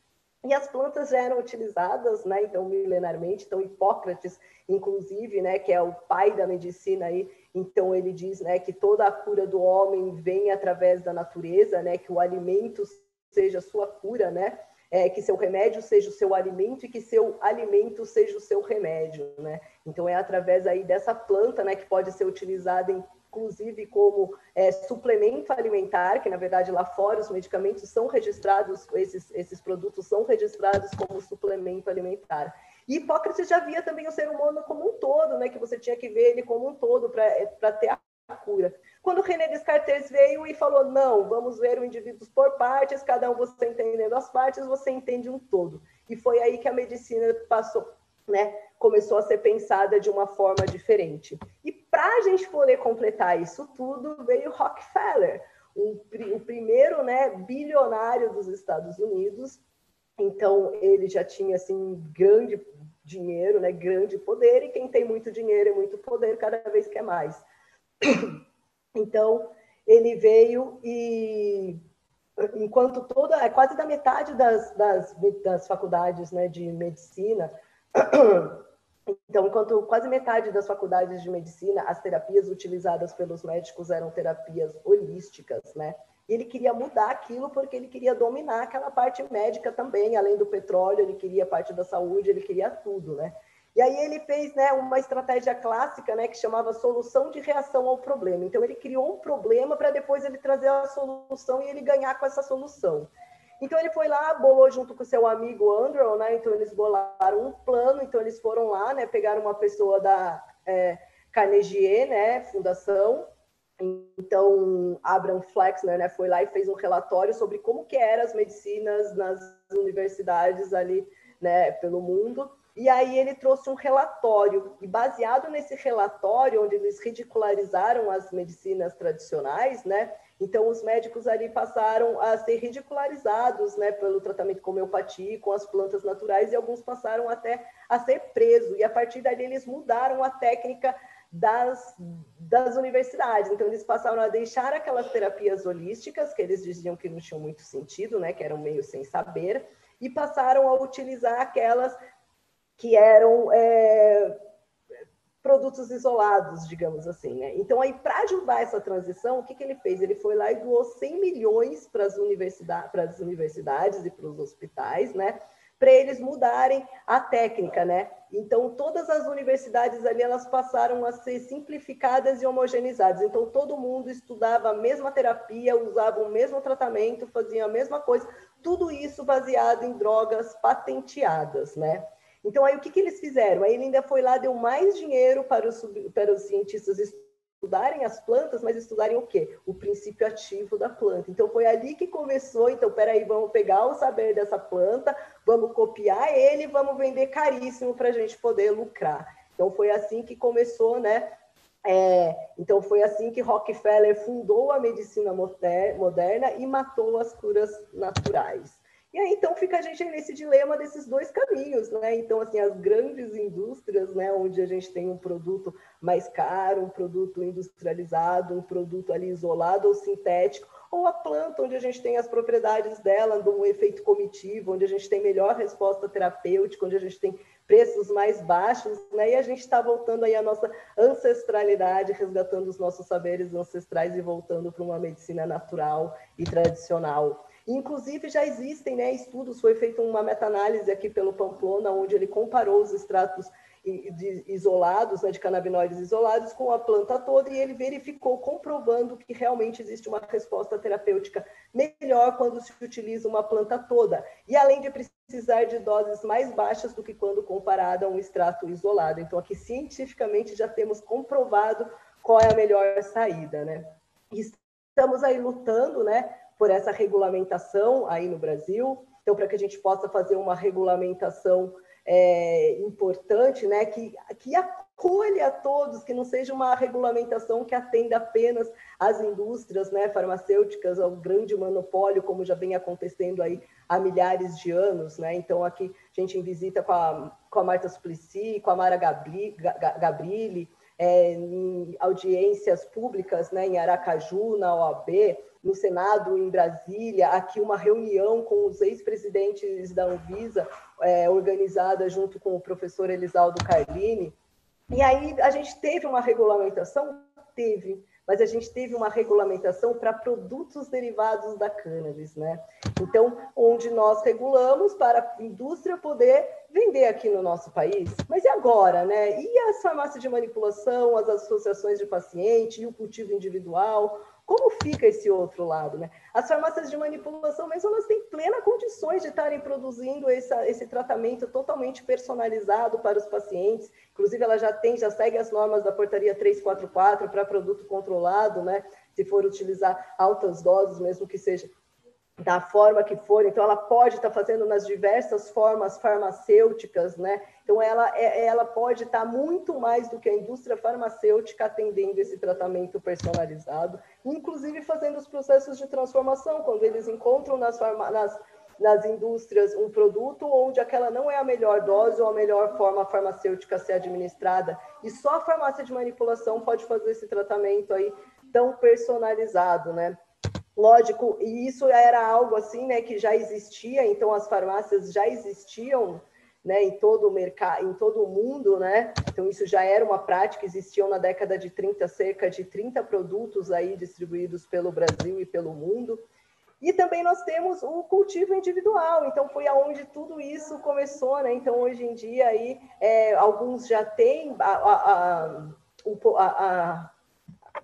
E as plantas já eram utilizadas, né, então, milenarmente, então Hipócrates, inclusive, né, que é o pai da medicina aí, então ele diz, né, que toda a cura do homem vem através da natureza, né, que o alimento seja sua cura, né, é, que seu remédio seja o seu alimento e que seu alimento seja o seu remédio, né? Então é através aí dessa planta, né, que pode ser utilizada inclusive como é, suplemento alimentar, que na verdade lá fora os medicamentos são registrados, esses, esses produtos são registrados como suplemento alimentar. E Hipócrates já via também o ser humano como um todo, né? Que você tinha que ver ele como um todo para é, ter a cura. Quando René Descartes veio e falou: não, vamos ver o indivíduo por partes, cada um você entendendo as partes, você entende um todo. E foi aí que a medicina passou, né? Começou a ser pensada de uma forma diferente. E para a gente poder completar isso tudo, veio Rockefeller, um, o primeiro né, bilionário dos Estados Unidos. Então, ele já tinha assim grande dinheiro, né, grande poder, e quem tem muito dinheiro e muito poder, cada vez quer mais. Então, ele veio e, enquanto toda, é quase da metade das, das, das faculdades né, de medicina, então, enquanto quase metade das faculdades de medicina, as terapias utilizadas pelos médicos eram terapias holísticas, né? E ele queria mudar aquilo porque ele queria dominar aquela parte médica também, além do petróleo, ele queria a parte da saúde, ele queria tudo, né? E aí ele fez né, uma estratégia clássica né, que chamava solução de reação ao problema. Então ele criou um problema para depois ele trazer a solução e ele ganhar com essa solução. Então ele foi lá, bolou junto com seu amigo Andrew, né? Então eles bolaram um plano, então eles foram lá, né? Pegaram uma pessoa da é, Carnegie, né? Fundação. Então Abraham Flexner, né? Foi lá e fez um relatório sobre como que eram as medicinas nas universidades ali, né? Pelo mundo. E aí ele trouxe um relatório, e baseado nesse relatório, onde eles ridicularizaram as medicinas tradicionais, né? Então os médicos ali passaram a ser ridicularizados, né, pelo tratamento com homeopatia, com as plantas naturais, e alguns passaram até a ser presos. E a partir dali eles mudaram a técnica das, das universidades. Então, eles passaram a deixar aquelas terapias holísticas, que eles diziam que não tinham muito sentido, né, que eram meio sem saber, e passaram a utilizar aquelas que eram é, produtos isolados, digamos assim. Né? Então, aí, para ajudar essa transição, o que, que ele fez? Ele foi lá e doou 100 milhões para as universidades, universidades e para os hospitais, né? para eles mudarem a técnica, né? Então, todas as universidades ali, elas passaram a ser simplificadas e homogeneizadas. Então, todo mundo estudava a mesma terapia, usava o mesmo tratamento, fazia a mesma coisa, tudo isso baseado em drogas patenteadas, né? Então, aí o que, que eles fizeram? Aí ele ainda foi lá, deu mais dinheiro para os, para os cientistas estudarem as plantas, mas estudarem o quê? O princípio ativo da planta. Então, foi ali que começou. Então, peraí, vamos pegar o saber dessa planta, vamos copiar ele, vamos vender caríssimo para a gente poder lucrar. Então, foi assim que começou, né? É, então, foi assim que Rockefeller fundou a medicina moderna e matou as curas naturais. E aí, então, fica a gente nesse dilema desses dois caminhos, né? Então, assim, as grandes indústrias, né, onde a gente tem um produto mais caro, um produto industrializado, um produto ali isolado ou sintético, ou a planta, onde a gente tem as propriedades dela, de um efeito comitivo, onde a gente tem melhor resposta terapêutica, onde a gente tem preços mais baixos, né? E a gente está voltando aí à nossa ancestralidade, resgatando os nossos saberes ancestrais e voltando para uma medicina natural e tradicional. Inclusive, já existem né, estudos, foi feita uma meta-análise aqui pelo Pamplona, onde ele comparou os extratos isolados, né, de canabinoides isolados, com a planta toda, e ele verificou, comprovando que realmente existe uma resposta terapêutica melhor quando se utiliza uma planta toda, e além de precisar de doses mais baixas do que quando comparada a um extrato isolado. Então, aqui cientificamente já temos comprovado qual é a melhor saída, né? Estamos aí lutando, né, por essa regulamentação aí no Brasil. Então, para que a gente possa fazer uma regulamentação é, importante, né, que, que acolha a todos, que não seja uma regulamentação que atenda apenas às indústrias né, farmacêuticas, ao grande monopólio, como já vem acontecendo aí há milhares de anos. Né? Então, aqui a gente visita com a, com a Marta Suplicy, com a Mara Gabri, Gabrilli, é, em audiências públicas né, em Aracaju, na OAB, no Senado, em Brasília, aqui uma reunião com os ex-presidentes da Anvisa, é, organizada junto com o professor Elisaldo Carlini. E aí a gente teve uma regulamentação? Teve, mas a gente teve uma regulamentação para produtos derivados da cannabis, né? Então, onde nós regulamos para a indústria poder vender aqui no nosso país. Mas e agora, né? E as farmácias de manipulação, as associações de paciente e o cultivo individual? Como fica esse outro lado, né? As farmácias de manipulação mesmo, elas têm plena condições de estarem produzindo esse tratamento totalmente personalizado para os pacientes. Inclusive, ela já tem, já segue as normas da portaria 344 para produto controlado, né? Se for utilizar altas doses, mesmo que seja da forma que for, então ela pode estar fazendo nas diversas formas farmacêuticas, né? Então ela, é, ela pode estar muito mais do que a indústria farmacêutica atendendo esse tratamento personalizado, inclusive fazendo os processos de transformação, quando eles encontram nas, farma, nas, nas indústrias um produto onde aquela não é a melhor dose ou a melhor forma farmacêutica a ser administrada, e só a farmácia de manipulação pode fazer esse tratamento aí tão personalizado, né? Lógico, e isso era algo assim, né, que já existia, então as farmácias já existiam, né, em todo o mercado, em todo o mundo, né? Então isso já era uma prática, existiam na década de 30 cerca de 30 produtos aí distribuídos pelo Brasil e pelo mundo. E também nós temos o cultivo individual, então foi aonde tudo isso começou, né? Então hoje em dia aí é, alguns já têm a, a, a, a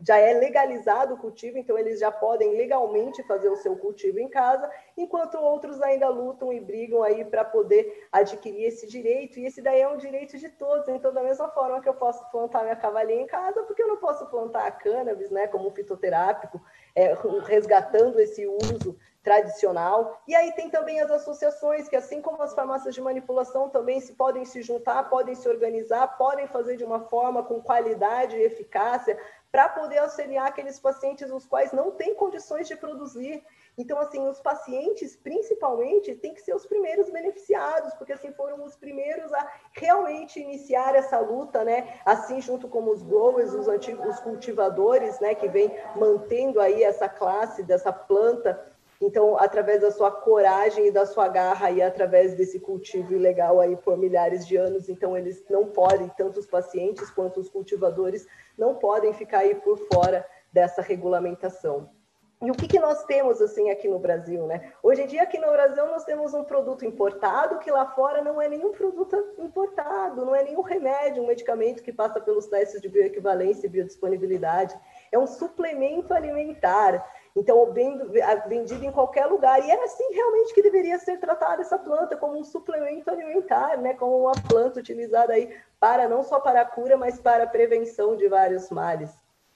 já é legalizado o cultivo, então eles já podem legalmente fazer o seu cultivo em casa, enquanto outros ainda lutam e brigam aí para poder adquirir esse direito, e esse daí é um direito de todos, então da mesma forma que eu posso plantar minha cavalinha em casa, porque eu não posso plantar a cannabis, né, como fitoterápico, é, resgatando esse uso tradicional. E aí tem também as associações, que assim como as farmácias de manipulação também se podem se juntar, podem se organizar, podem fazer de uma forma com qualidade e eficácia para poder auxiliar aqueles pacientes os quais não têm condições de produzir. Então, assim, os pacientes, principalmente, têm que ser os primeiros beneficiados, porque assim foram os primeiros a realmente iniciar essa luta, né? Assim, junto com os growers, os antigos os cultivadores, né, que vem mantendo aí essa classe dessa planta então, através da sua coragem e da sua garra e através desse cultivo ilegal aí por milhares de anos, então eles não podem, tanto os pacientes quanto os cultivadores, não podem ficar aí por fora dessa regulamentação. E o que, que nós temos assim aqui no Brasil, né? Hoje em dia aqui no Brasil nós temos um produto importado que lá fora não é nenhum produto importado, não é nenhum remédio, um medicamento que passa pelos testes de bioequivalência e biodisponibilidade, é um suplemento alimentar Então, vendido em qualquer lugar. E é assim realmente que deveria ser tratada essa planta, como um suplemento alimentar, né? como uma planta utilizada aí para não só para a cura, mas para a prevenção de vários males.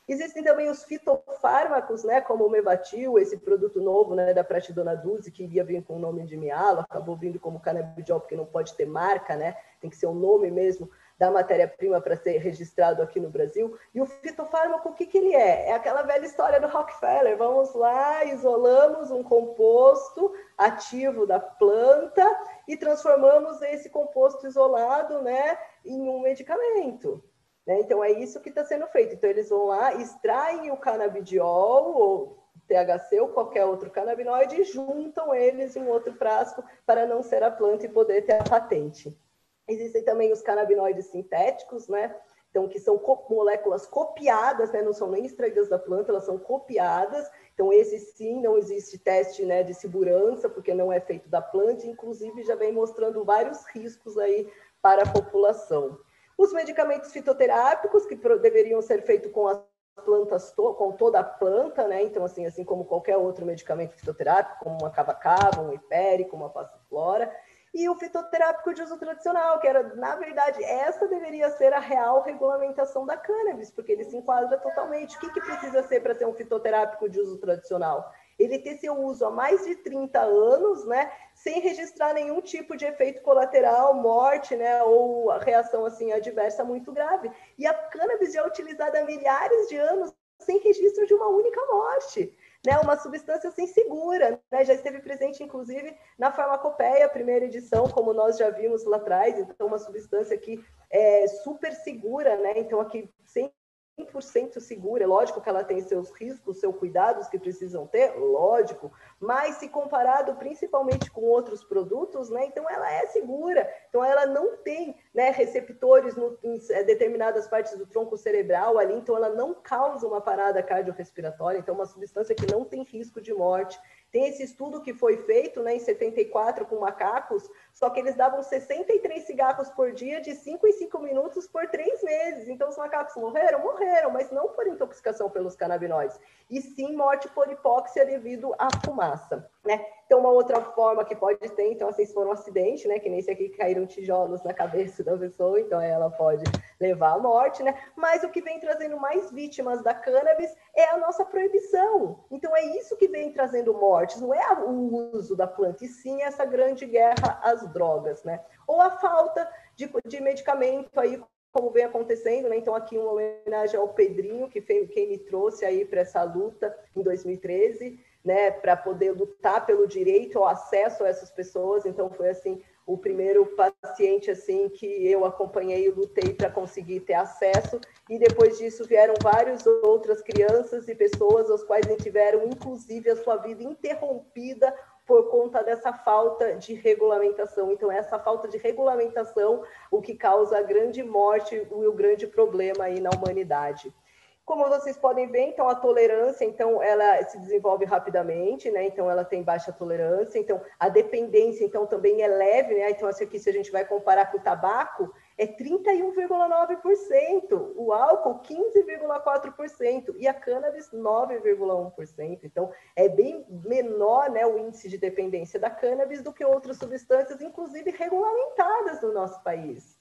Existem também os fitofármacos, né, como o Mevatil, esse produto novo né, da Pratidona Duzi, que iria vir com o nome de mialo, acabou vindo como canabidiol, porque não pode ter marca, né, tem que ser o nome mesmo da matéria-prima para ser registrado aqui no Brasil. E o fitofármaco, o que, que ele é? É aquela velha história do Rockefeller. Vamos lá, isolamos um composto ativo da planta e transformamos esse composto isolado né, em um medicamento. Né? Então, é isso que está sendo feito. Então, eles vão lá, extraem o canabidiol, ou THC ou qualquer outro canabinoide, e juntam eles em um outro frasco para não ser a planta e poder ter a patente. Existem também os canabinoides sintéticos, né? Então, que são moléculas copiadas, né? Não são nem extraídas da planta, elas são copiadas. Então, esse sim, não existe teste né, de segurança, porque não é feito da planta, inclusive já vem mostrando vários riscos aí para a população. Os medicamentos fitoterápicos, que deveriam ser feitos com as plantas, com toda a planta, né? Então, assim, assim como qualquer outro medicamento fitoterápico, como uma cava-cava, um hipérico, uma passiflora, e o fitoterápico de uso tradicional, que era, na verdade, essa deveria ser a real regulamentação da cannabis, porque ele se enquadra totalmente. O que, que precisa ser para ser um fitoterápico de uso tradicional? ele ter seu uso há mais de 30 anos, né, sem registrar nenhum tipo de efeito colateral, morte, né, ou reação assim adversa muito grave. E a cannabis já é utilizada há milhares de anos sem registro de uma única morte. Né, uma substância assim segura, né, já esteve presente inclusive na farmacopeia, primeira edição, como nós já vimos lá atrás, então uma substância que é super segura, né, então aqui sem 100% segura. É lógico que ela tem seus riscos, seus cuidados que precisam ter, lógico, mas se comparado principalmente com outros produtos, né, então ela é segura. Então ela não tem né, receptores no, em é, determinadas partes do tronco cerebral ali, então ela não causa uma parada cardiorrespiratória, então é uma substância que não tem risco de morte. Tem esse estudo que foi feito né, em 74 com macacos, só que eles davam 63 cigarros por dia, de 5 em 5 minutos, por 3 meses. Então, os macacos morreram? Morreram, mas não por intoxicação pelos canabinoides, e sim morte por hipóxia devido à fumaça. Né? Então, uma outra forma que pode ter, então, assim, se for um acidente, né, que nem esse aqui caíram tijolos na cabeça da pessoa, então ela pode levar à morte, né? Mas o que vem trazendo mais vítimas da cannabis é a nossa proibição. Então, é isso que vem trazendo mortes, não é o uso da planta, e sim essa grande guerra às drogas, né? Ou a falta de, de medicamento aí como vem acontecendo, né? Então aqui uma homenagem ao Pedrinho, que foi quem me trouxe aí para essa luta em 2013, né, para poder lutar pelo direito ao acesso a essas pessoas. Então foi assim o primeiro paciente assim que eu acompanhei e lutei para conseguir ter acesso e depois disso vieram várias outras crianças e pessoas as quais tiveram inclusive a sua vida interrompida por conta dessa falta de regulamentação. Então, essa falta de regulamentação, o que causa a grande morte e o grande problema aí na humanidade. Como vocês podem ver, então a tolerância, então ela se desenvolve rapidamente, né? Então ela tem baixa tolerância, então a dependência, então também é leve, né? Então aqui se a gente vai comparar com o tabaco, é 31,9%, o álcool 15,4% e a cannabis 9,1%. Então é bem menor, né, o índice de dependência da cannabis do que outras substâncias, inclusive regulamentadas no nosso país.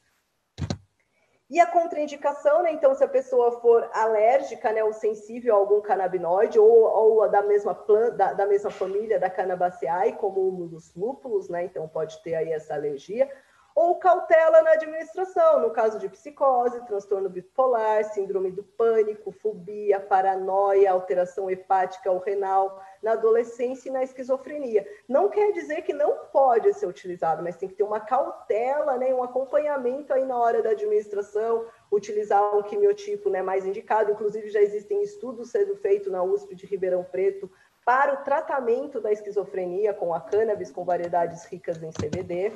E a contraindicação, né? Então, se a pessoa for alérgica, né, ou sensível a algum canabinoide, ou, ou da mesma planta, da, da, mesma família da Cannabaceae, como um dos lúpulos, né? Então, pode ter aí essa alergia ou cautela na administração, no caso de psicose, transtorno bipolar, síndrome do pânico, fobia, paranoia, alteração hepática ou renal, na adolescência e na esquizofrenia. Não quer dizer que não pode ser utilizado, mas tem que ter uma cautela, né, um acompanhamento aí na hora da administração, utilizar um quimiotipo né, mais indicado. Inclusive, já existem estudos sendo feitos na USP de Ribeirão Preto para o tratamento da esquizofrenia com a cannabis com variedades ricas em CBD.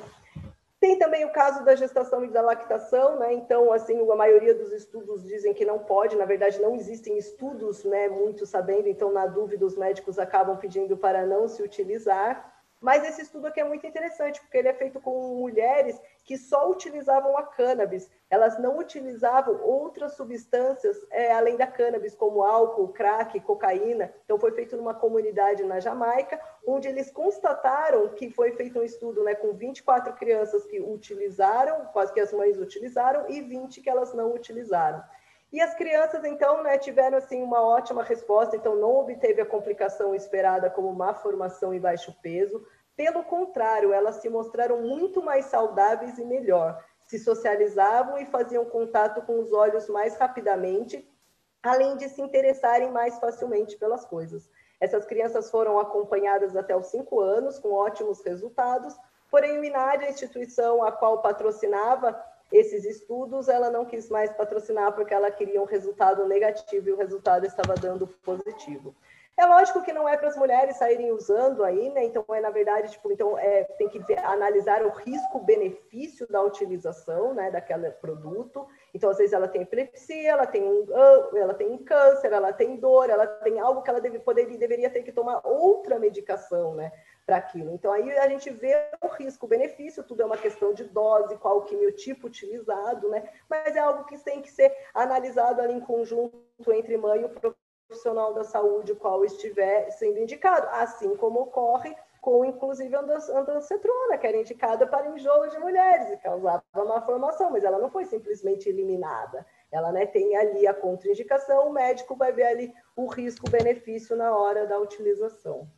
Tem também o caso da gestação e da lactação, né? Então, assim, a maioria dos estudos dizem que não pode, na verdade, não existem estudos, né, muito sabendo, então, na dúvida, os médicos acabam pedindo para não se utilizar. Mas esse estudo aqui é muito interessante, porque ele é feito com mulheres que só utilizavam a cannabis. Elas não utilizavam outras substâncias é, além da cannabis, como álcool, crack, cocaína. Então, foi feito numa comunidade na Jamaica, onde eles constataram que foi feito um estudo né, com 24 crianças que utilizaram, quase que as mães utilizaram, e 20 que elas não utilizaram. E as crianças, então, né, tiveram assim uma ótima resposta, então não obteve a complicação esperada como má formação e baixo peso. Pelo contrário, elas se mostraram muito mais saudáveis e melhor. Se socializavam e faziam contato com os olhos mais rapidamente, além de se interessarem mais facilmente pelas coisas. Essas crianças foram acompanhadas até os cinco anos, com ótimos resultados, porém o INAD, a instituição a qual patrocinava esses estudos, ela não quis mais patrocinar porque ela queria um resultado negativo e o resultado estava dando positivo. É lógico que não é para as mulheres saírem usando aí, né? Então é na verdade tipo, então é, tem que ver, analisar o risco-benefício da utilização, né, daquele produto. Então às vezes ela tem epilepsia, ela tem um, ela tem um câncer, ela tem dor, ela tem algo que ela deve, poderia deveria ter que tomar outra medicação, né? para aquilo. Então, aí a gente vê o risco-benefício, tudo é uma questão de dose, qual o quimiotipo utilizado, né? Mas é algo que tem que ser analisado ali em conjunto entre mãe e o profissional da saúde, qual estiver sendo indicado, assim como ocorre com, inclusive, a andancetrona, que era indicada para enjoo de mulheres e causava uma formação, mas ela não foi simplesmente eliminada. Ela né, tem ali a contraindicação, o médico vai ver ali o risco-benefício na hora da utilização.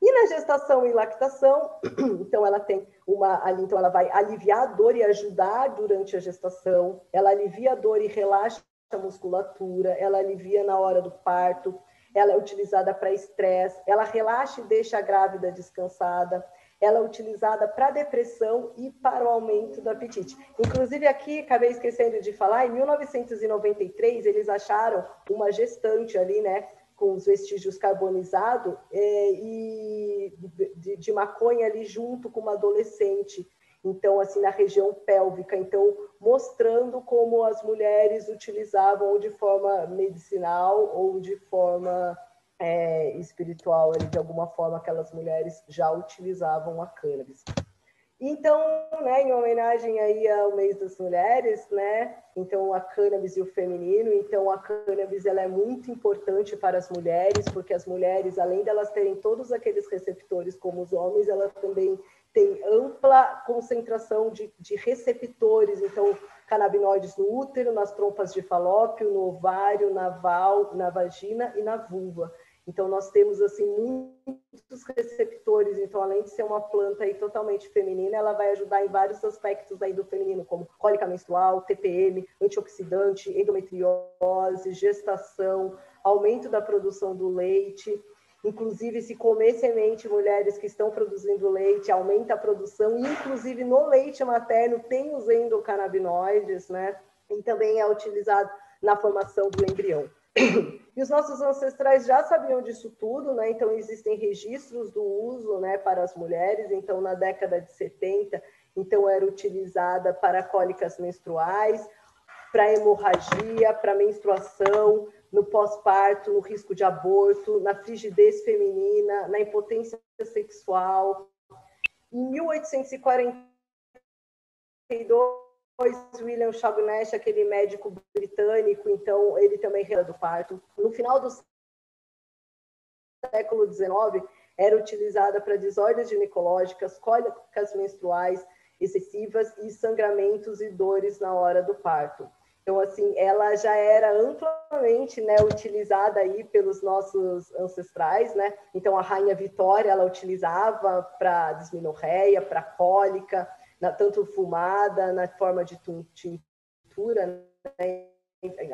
E na gestação e lactação, então ela tem uma, ali, então ela vai aliviar a dor e ajudar durante a gestação, ela alivia a dor e relaxa musculatura, ela alivia na hora do parto, ela é utilizada para estresse, ela relaxa e deixa a grávida descansada, ela é utilizada para depressão e para o aumento do apetite. Inclusive aqui, acabei esquecendo de falar, em 1993 eles acharam uma gestante ali, né, com os vestígios carbonizados é, e de, de, maconha ali junto com uma adolescente. Então, assim, na região pélvica. Então, mostrando como as mulheres utilizavam ou de forma medicinal ou de forma é, espiritual, de alguma forma, aquelas mulheres já utilizavam a cannabis. Então, né, em homenagem aí ao mês das mulheres, né, então a cannabis e o feminino, então a cannabis ela é muito importante para as mulheres, porque as mulheres, além delas terem todos aqueles receptores como os homens, ela também tem ampla concentração de, de receptores, então canabinoides no útero, nas trompas de falópio, no ovário, na val, na vagina e na vulva. Então, nós temos, assim, muitos receptores. Então, além de ser uma planta aí totalmente feminina, ela vai ajudar em vários aspectos aí do feminino, como cólica menstrual, TPM, antioxidante, endometriose, gestação, aumento da produção do leite. Inclusive, se comer semente, mulheres que estão produzindo leite, aumenta a produção. Inclusive, no leite materno tem os endocannabinoides, né? E também é utilizado na formação do embrião. E os nossos ancestrais já sabiam disso tudo, né? Então existem registros do uso, né, para as mulheres. Então na década de 70, então era utilizada para cólicas menstruais, para hemorragia, para menstruação, no pós-parto, no risco de aborto, na frigidez feminina, na impotência sexual. Em 1842 William Chabnesh, aquele médico britânico, então ele também era do parto. No final do século XIX, era utilizada para desordens ginecológicas, cólicas menstruais excessivas e sangramentos e dores na hora do parto. Então, assim, ela já era amplamente né, utilizada aí pelos nossos ancestrais, né? Então, a rainha Vitória, ela utilizava para disminorreia, para cólica, na, tanto fumada, na forma de tintura, né?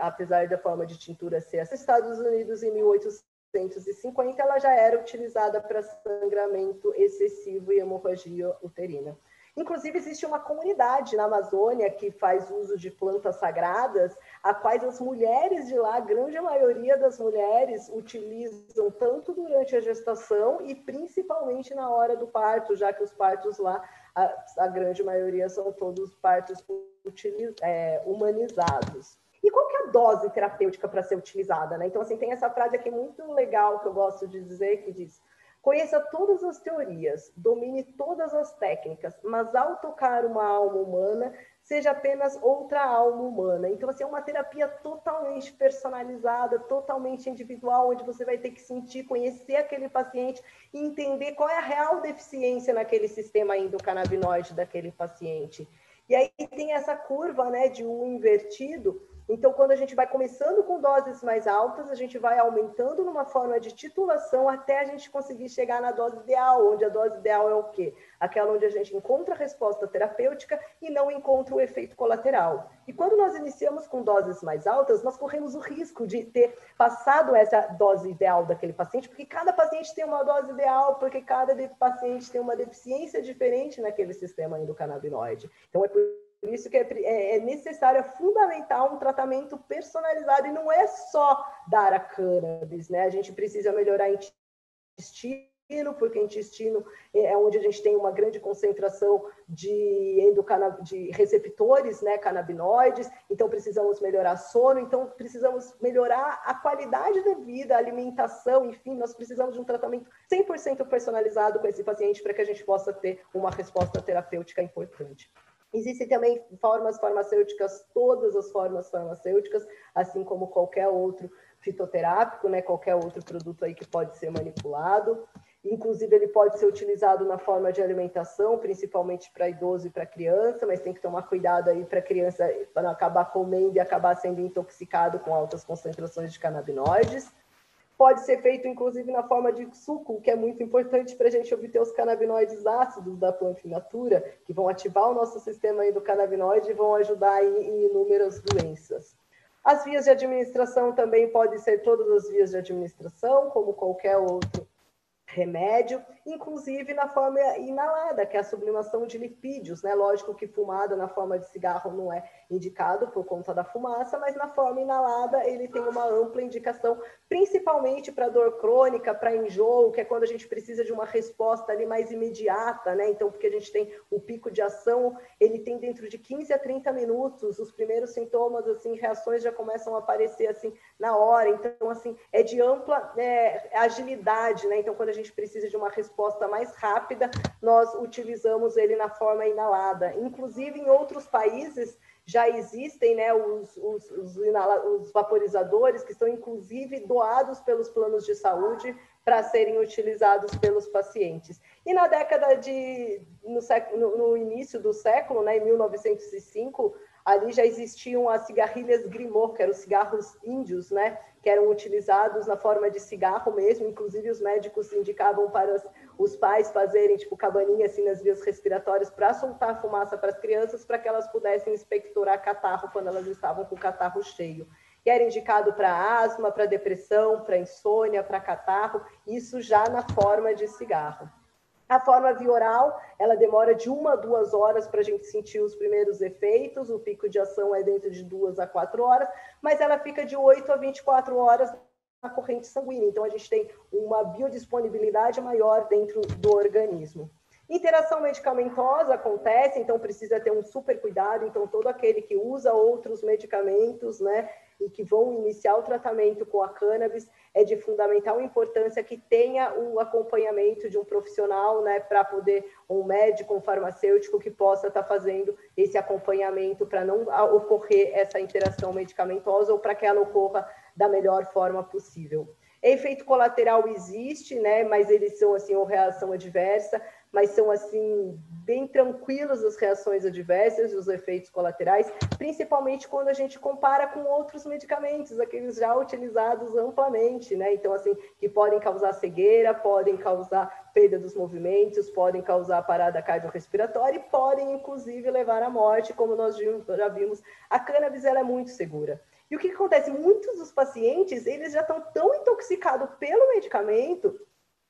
apesar da forma de tintura ser essa. Estados Unidos, em 1850, ela já era utilizada para sangramento excessivo e hemorragia uterina. Inclusive, existe uma comunidade na Amazônia que faz uso de plantas sagradas, a quais as mulheres de lá, a grande maioria das mulheres, utilizam tanto durante a gestação e principalmente na hora do parto, já que os partos lá a, a grande maioria são todos partos utiliz, é, humanizados. E qual que é a dose terapêutica para ser utilizada? Né? Então, assim, tem essa frase aqui muito legal que eu gosto de dizer, que diz Conheça todas as teorias, domine todas as técnicas, mas ao tocar uma alma humana, seja apenas outra alma humana. Então, assim, é uma terapia totalmente personalizada, totalmente individual, onde você vai ter que sentir, conhecer aquele paciente e entender qual é a real deficiência naquele sistema endocannabinoide daquele paciente. E aí tem essa curva né, de um invertido, então, quando a gente vai começando com doses mais altas, a gente vai aumentando numa forma de titulação até a gente conseguir chegar na dose ideal, onde a dose ideal é o quê? Aquela onde a gente encontra a resposta terapêutica e não encontra o efeito colateral. E quando nós iniciamos com doses mais altas, nós corremos o risco de ter passado essa dose ideal daquele paciente, porque cada paciente tem uma dose ideal, porque cada paciente tem uma deficiência diferente naquele sistema endocannabinoide. Então, é por isso que é, é, é, necessário, é fundamental um tratamento personalizado e não é só dar a cannabis, né? A gente precisa melhorar intestino, porque intestino é onde a gente tem uma grande concentração de, de receptores né, canabinoides, então precisamos melhorar sono, então precisamos melhorar a qualidade da vida, a alimentação, enfim, nós precisamos de um tratamento 100% personalizado com esse paciente para que a gente possa ter uma resposta terapêutica importante. Existem também formas farmacêuticas, todas as formas farmacêuticas, assim como qualquer outro fitoterápico, né, qualquer outro produto aí que pode ser manipulado. Inclusive, ele pode ser utilizado na forma de alimentação, principalmente para idoso e para criança, mas tem que tomar cuidado aí para criança para não acabar comendo e acabar sendo intoxicado com altas concentrações de canabinoides. Pode ser feito, inclusive, na forma de suco, que é muito importante para a gente obter os canabinoides ácidos da planta natura, que vão ativar o nosso sistema endocannabinoide e vão ajudar em inúmeras doenças. As vias de administração também podem ser todas as vias de administração, como qualquer outro remédio, inclusive na forma inalada, que é a sublimação de lipídios, né? Lógico que fumada na forma de cigarro não é indicado por conta da fumaça, mas na forma inalada ele tem uma ampla indicação, principalmente para dor crônica, para enjoo, que é quando a gente precisa de uma resposta ali mais imediata, né? Então, porque a gente tem o pico de ação, ele tem dentro de 15 a 30 minutos, os primeiros sintomas, assim, reações já começam a aparecer assim na hora. Então, assim, é de ampla é, agilidade, né? Então, quando a gente precisa de uma resposta mais rápida, nós utilizamos ele na forma inalada. Inclusive, em outros países, já existem né, os, os, os, os, vaporizadores que são inclusive doados pelos planos de saúde para serem utilizados pelos pacientes. E na década de no, século, no, no início do século, né, em 1905, ali já existiam as cigarrilhas Grimaud, que eram os cigarros índios, né, que eram utilizados na forma de cigarro mesmo, inclusive os médicos indicavam para os, os pais fazerem tipo cabaninha assim nas vias respiratórias para soltar fumaça para as crianças, para que elas pudessem expectorar catarro quando elas estavam com o catarro cheio. E era indicado para asma, para depressão, para insônia, para catarro, isso já na forma de cigarro. A forma via oral, ela demora de uma a duas horas para a gente sentir os primeiros efeitos, o pico de ação é dentro de duas a quatro horas, mas ela fica de 8 a 24 horas na corrente sanguínea. Então, a gente tem uma biodisponibilidade maior dentro do organismo. Interação medicamentosa acontece, então precisa ter um super cuidado. Então, todo aquele que usa outros medicamentos, né, e que vão iniciar o tratamento com a cannabis, é de fundamental importância que tenha o acompanhamento de um profissional, né, para poder, um médico, um farmacêutico que possa estar tá fazendo esse acompanhamento para não ocorrer essa interação medicamentosa ou para que ela ocorra da melhor forma possível. Efeito colateral existe, né, mas eles são assim, ou reação adversa, mas são assim bem tranquilos as reações adversas e os efeitos colaterais, principalmente quando a gente compara com outros medicamentos, aqueles já utilizados amplamente, né? Então assim, que podem causar cegueira, podem causar perda dos movimentos, podem causar parada cardiorrespiratória e podem inclusive levar à morte, como nós já vimos. A cannabis ela é muito segura. E o que acontece? Muitos dos pacientes, eles já estão tão intoxicados pelo medicamento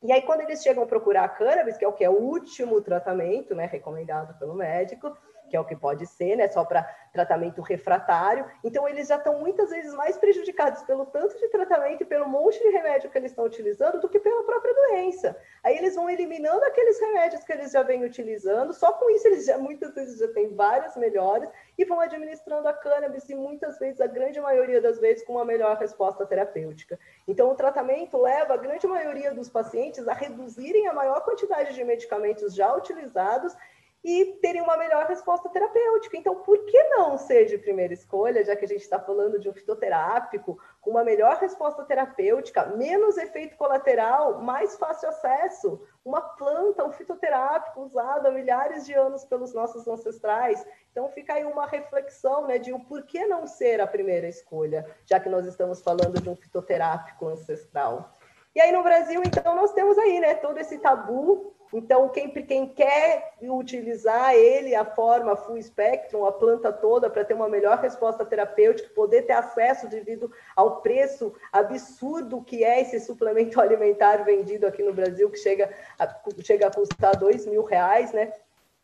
e aí, quando eles chegam a procurar a cannabis, que é o que é o último tratamento, né, recomendado pelo médico, que é o que pode ser, né, só para tratamento refratário. Então, eles já estão muitas vezes mais prejudicados pelo tanto de tratamento e pelo monte de remédio que eles estão utilizando do que pela própria doença. Aí eles vão eliminando aqueles remédios que eles já vêm utilizando, só com isso eles já muitas vezes já têm várias melhores e vão administrando a cannabis e muitas vezes, a grande maioria das vezes, com uma melhor resposta terapêutica. Então, o tratamento leva a grande maioria dos pacientes a reduzirem a maior quantidade de medicamentos já utilizados e terem uma melhor resposta terapêutica. Então, por que não ser de primeira escolha, já que a gente está falando de um fitoterápico, com uma melhor resposta terapêutica, menos efeito colateral, mais fácil acesso? Uma planta, um fitoterápico usado há milhares de anos pelos nossos ancestrais. Então, fica aí uma reflexão né, de o por que não ser a primeira escolha, já que nós estamos falando de um fitoterápico ancestral. E aí no Brasil, então, nós temos aí né, todo esse tabu então, quem, quem quer utilizar ele, a forma full spectrum, a planta toda, para ter uma melhor resposta terapêutica, poder ter acesso devido ao preço absurdo que é esse suplemento alimentar vendido aqui no Brasil, que chega a, chega a custar dois mil reais, né?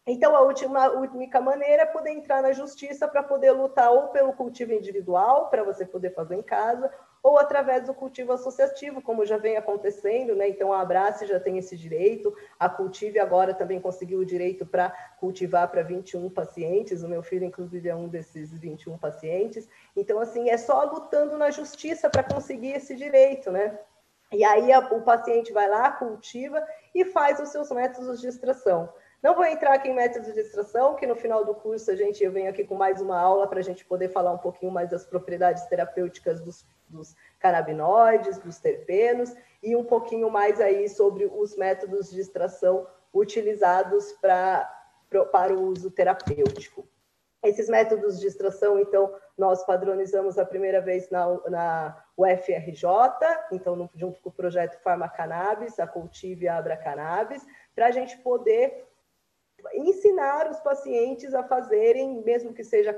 Então, a última, única maneira é poder entrar na justiça para poder lutar ou pelo cultivo individual, para você poder fazer em casa, ou através do cultivo associativo, como já vem acontecendo, né? Então a Abrace já tem esse direito, a Cultive agora também conseguiu o direito para cultivar para 21 pacientes, o meu filho, inclusive, é um desses 21 pacientes. Então, assim, é só lutando na justiça para conseguir esse direito, né? E aí a, o paciente vai lá, cultiva e faz os seus métodos de extração. Não vou entrar aqui em métodos de extração, que no final do curso a gente eu venho aqui com mais uma aula para a gente poder falar um pouquinho mais das propriedades terapêuticas dos, dos canabinoides, dos terpenos, e um pouquinho mais aí sobre os métodos de extração utilizados pra, pra, para o uso terapêutico. Esses métodos de extração, então, nós padronizamos a primeira vez na, na UFRJ, então, no, junto com o projeto Farmacannabis, a Cultive Abra Cannabis, para a gente poder ensinar os pacientes a fazerem, mesmo que seja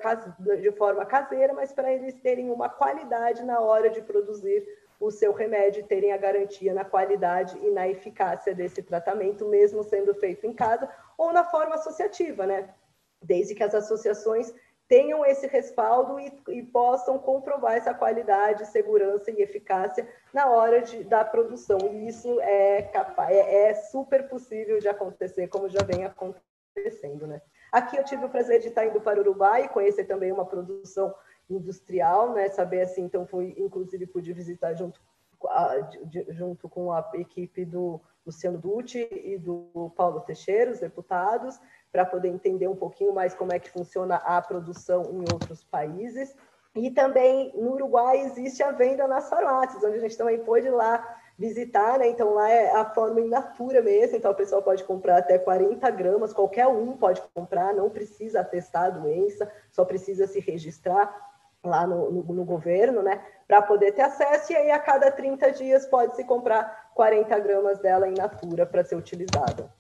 de forma caseira, mas para eles terem uma qualidade na hora de produzir o seu remédio, terem a garantia na qualidade e na eficácia desse tratamento, mesmo sendo feito em casa ou na forma associativa, né? Desde que as associações tenham esse respaldo e, e, possam comprovar essa qualidade, segurança e eficácia na hora de, da produção. E isso é capaz, é, é super possível de acontecer, como já vem acontecendo acontecendo, né? Aqui eu tive o prazer de estar indo para o Uruguai e conhecer também uma produção industrial, né? Saber assim, então fui, inclusive pude visitar junto, a, de, junto com a equipe do Luciano Dutti e do Paulo Teixeira, os deputados, para poder entender um pouquinho mais como é que funciona a produção em outros países. E também no Uruguai existe a venda nas farmácias, onde a gente também pôde ir lá visitar, né? Então lá é a forma in natura mesmo, então o pessoal pode comprar até 40 gramas, qualquer um pode comprar, não precisa atestar a doença, só precisa se registrar lá no, no, no governo, né? Para poder ter acesso, e aí a cada 30 dias pode se comprar 40 gramas dela in natura para ser utilizada.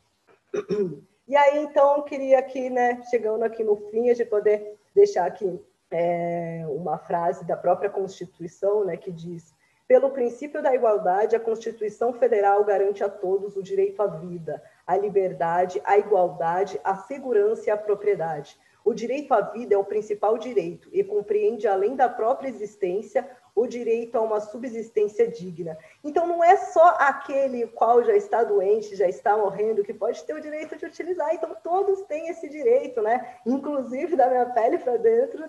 E aí, então, queria aqui, né, chegando aqui no fim, de poder deixar aqui é, uma frase da própria Constituição, né, que diz pelo princípio da igualdade, a Constituição Federal garante a todos o direito à vida, à liberdade, à igualdade, à segurança e à propriedade. O direito à vida é o principal direito e compreende, além da própria existência, o direito a uma subsistência digna. Então, não é só aquele qual já está doente, já está morrendo, que pode ter o direito de utilizar. Então, todos têm esse direito, né? Inclusive da minha pele para dentro,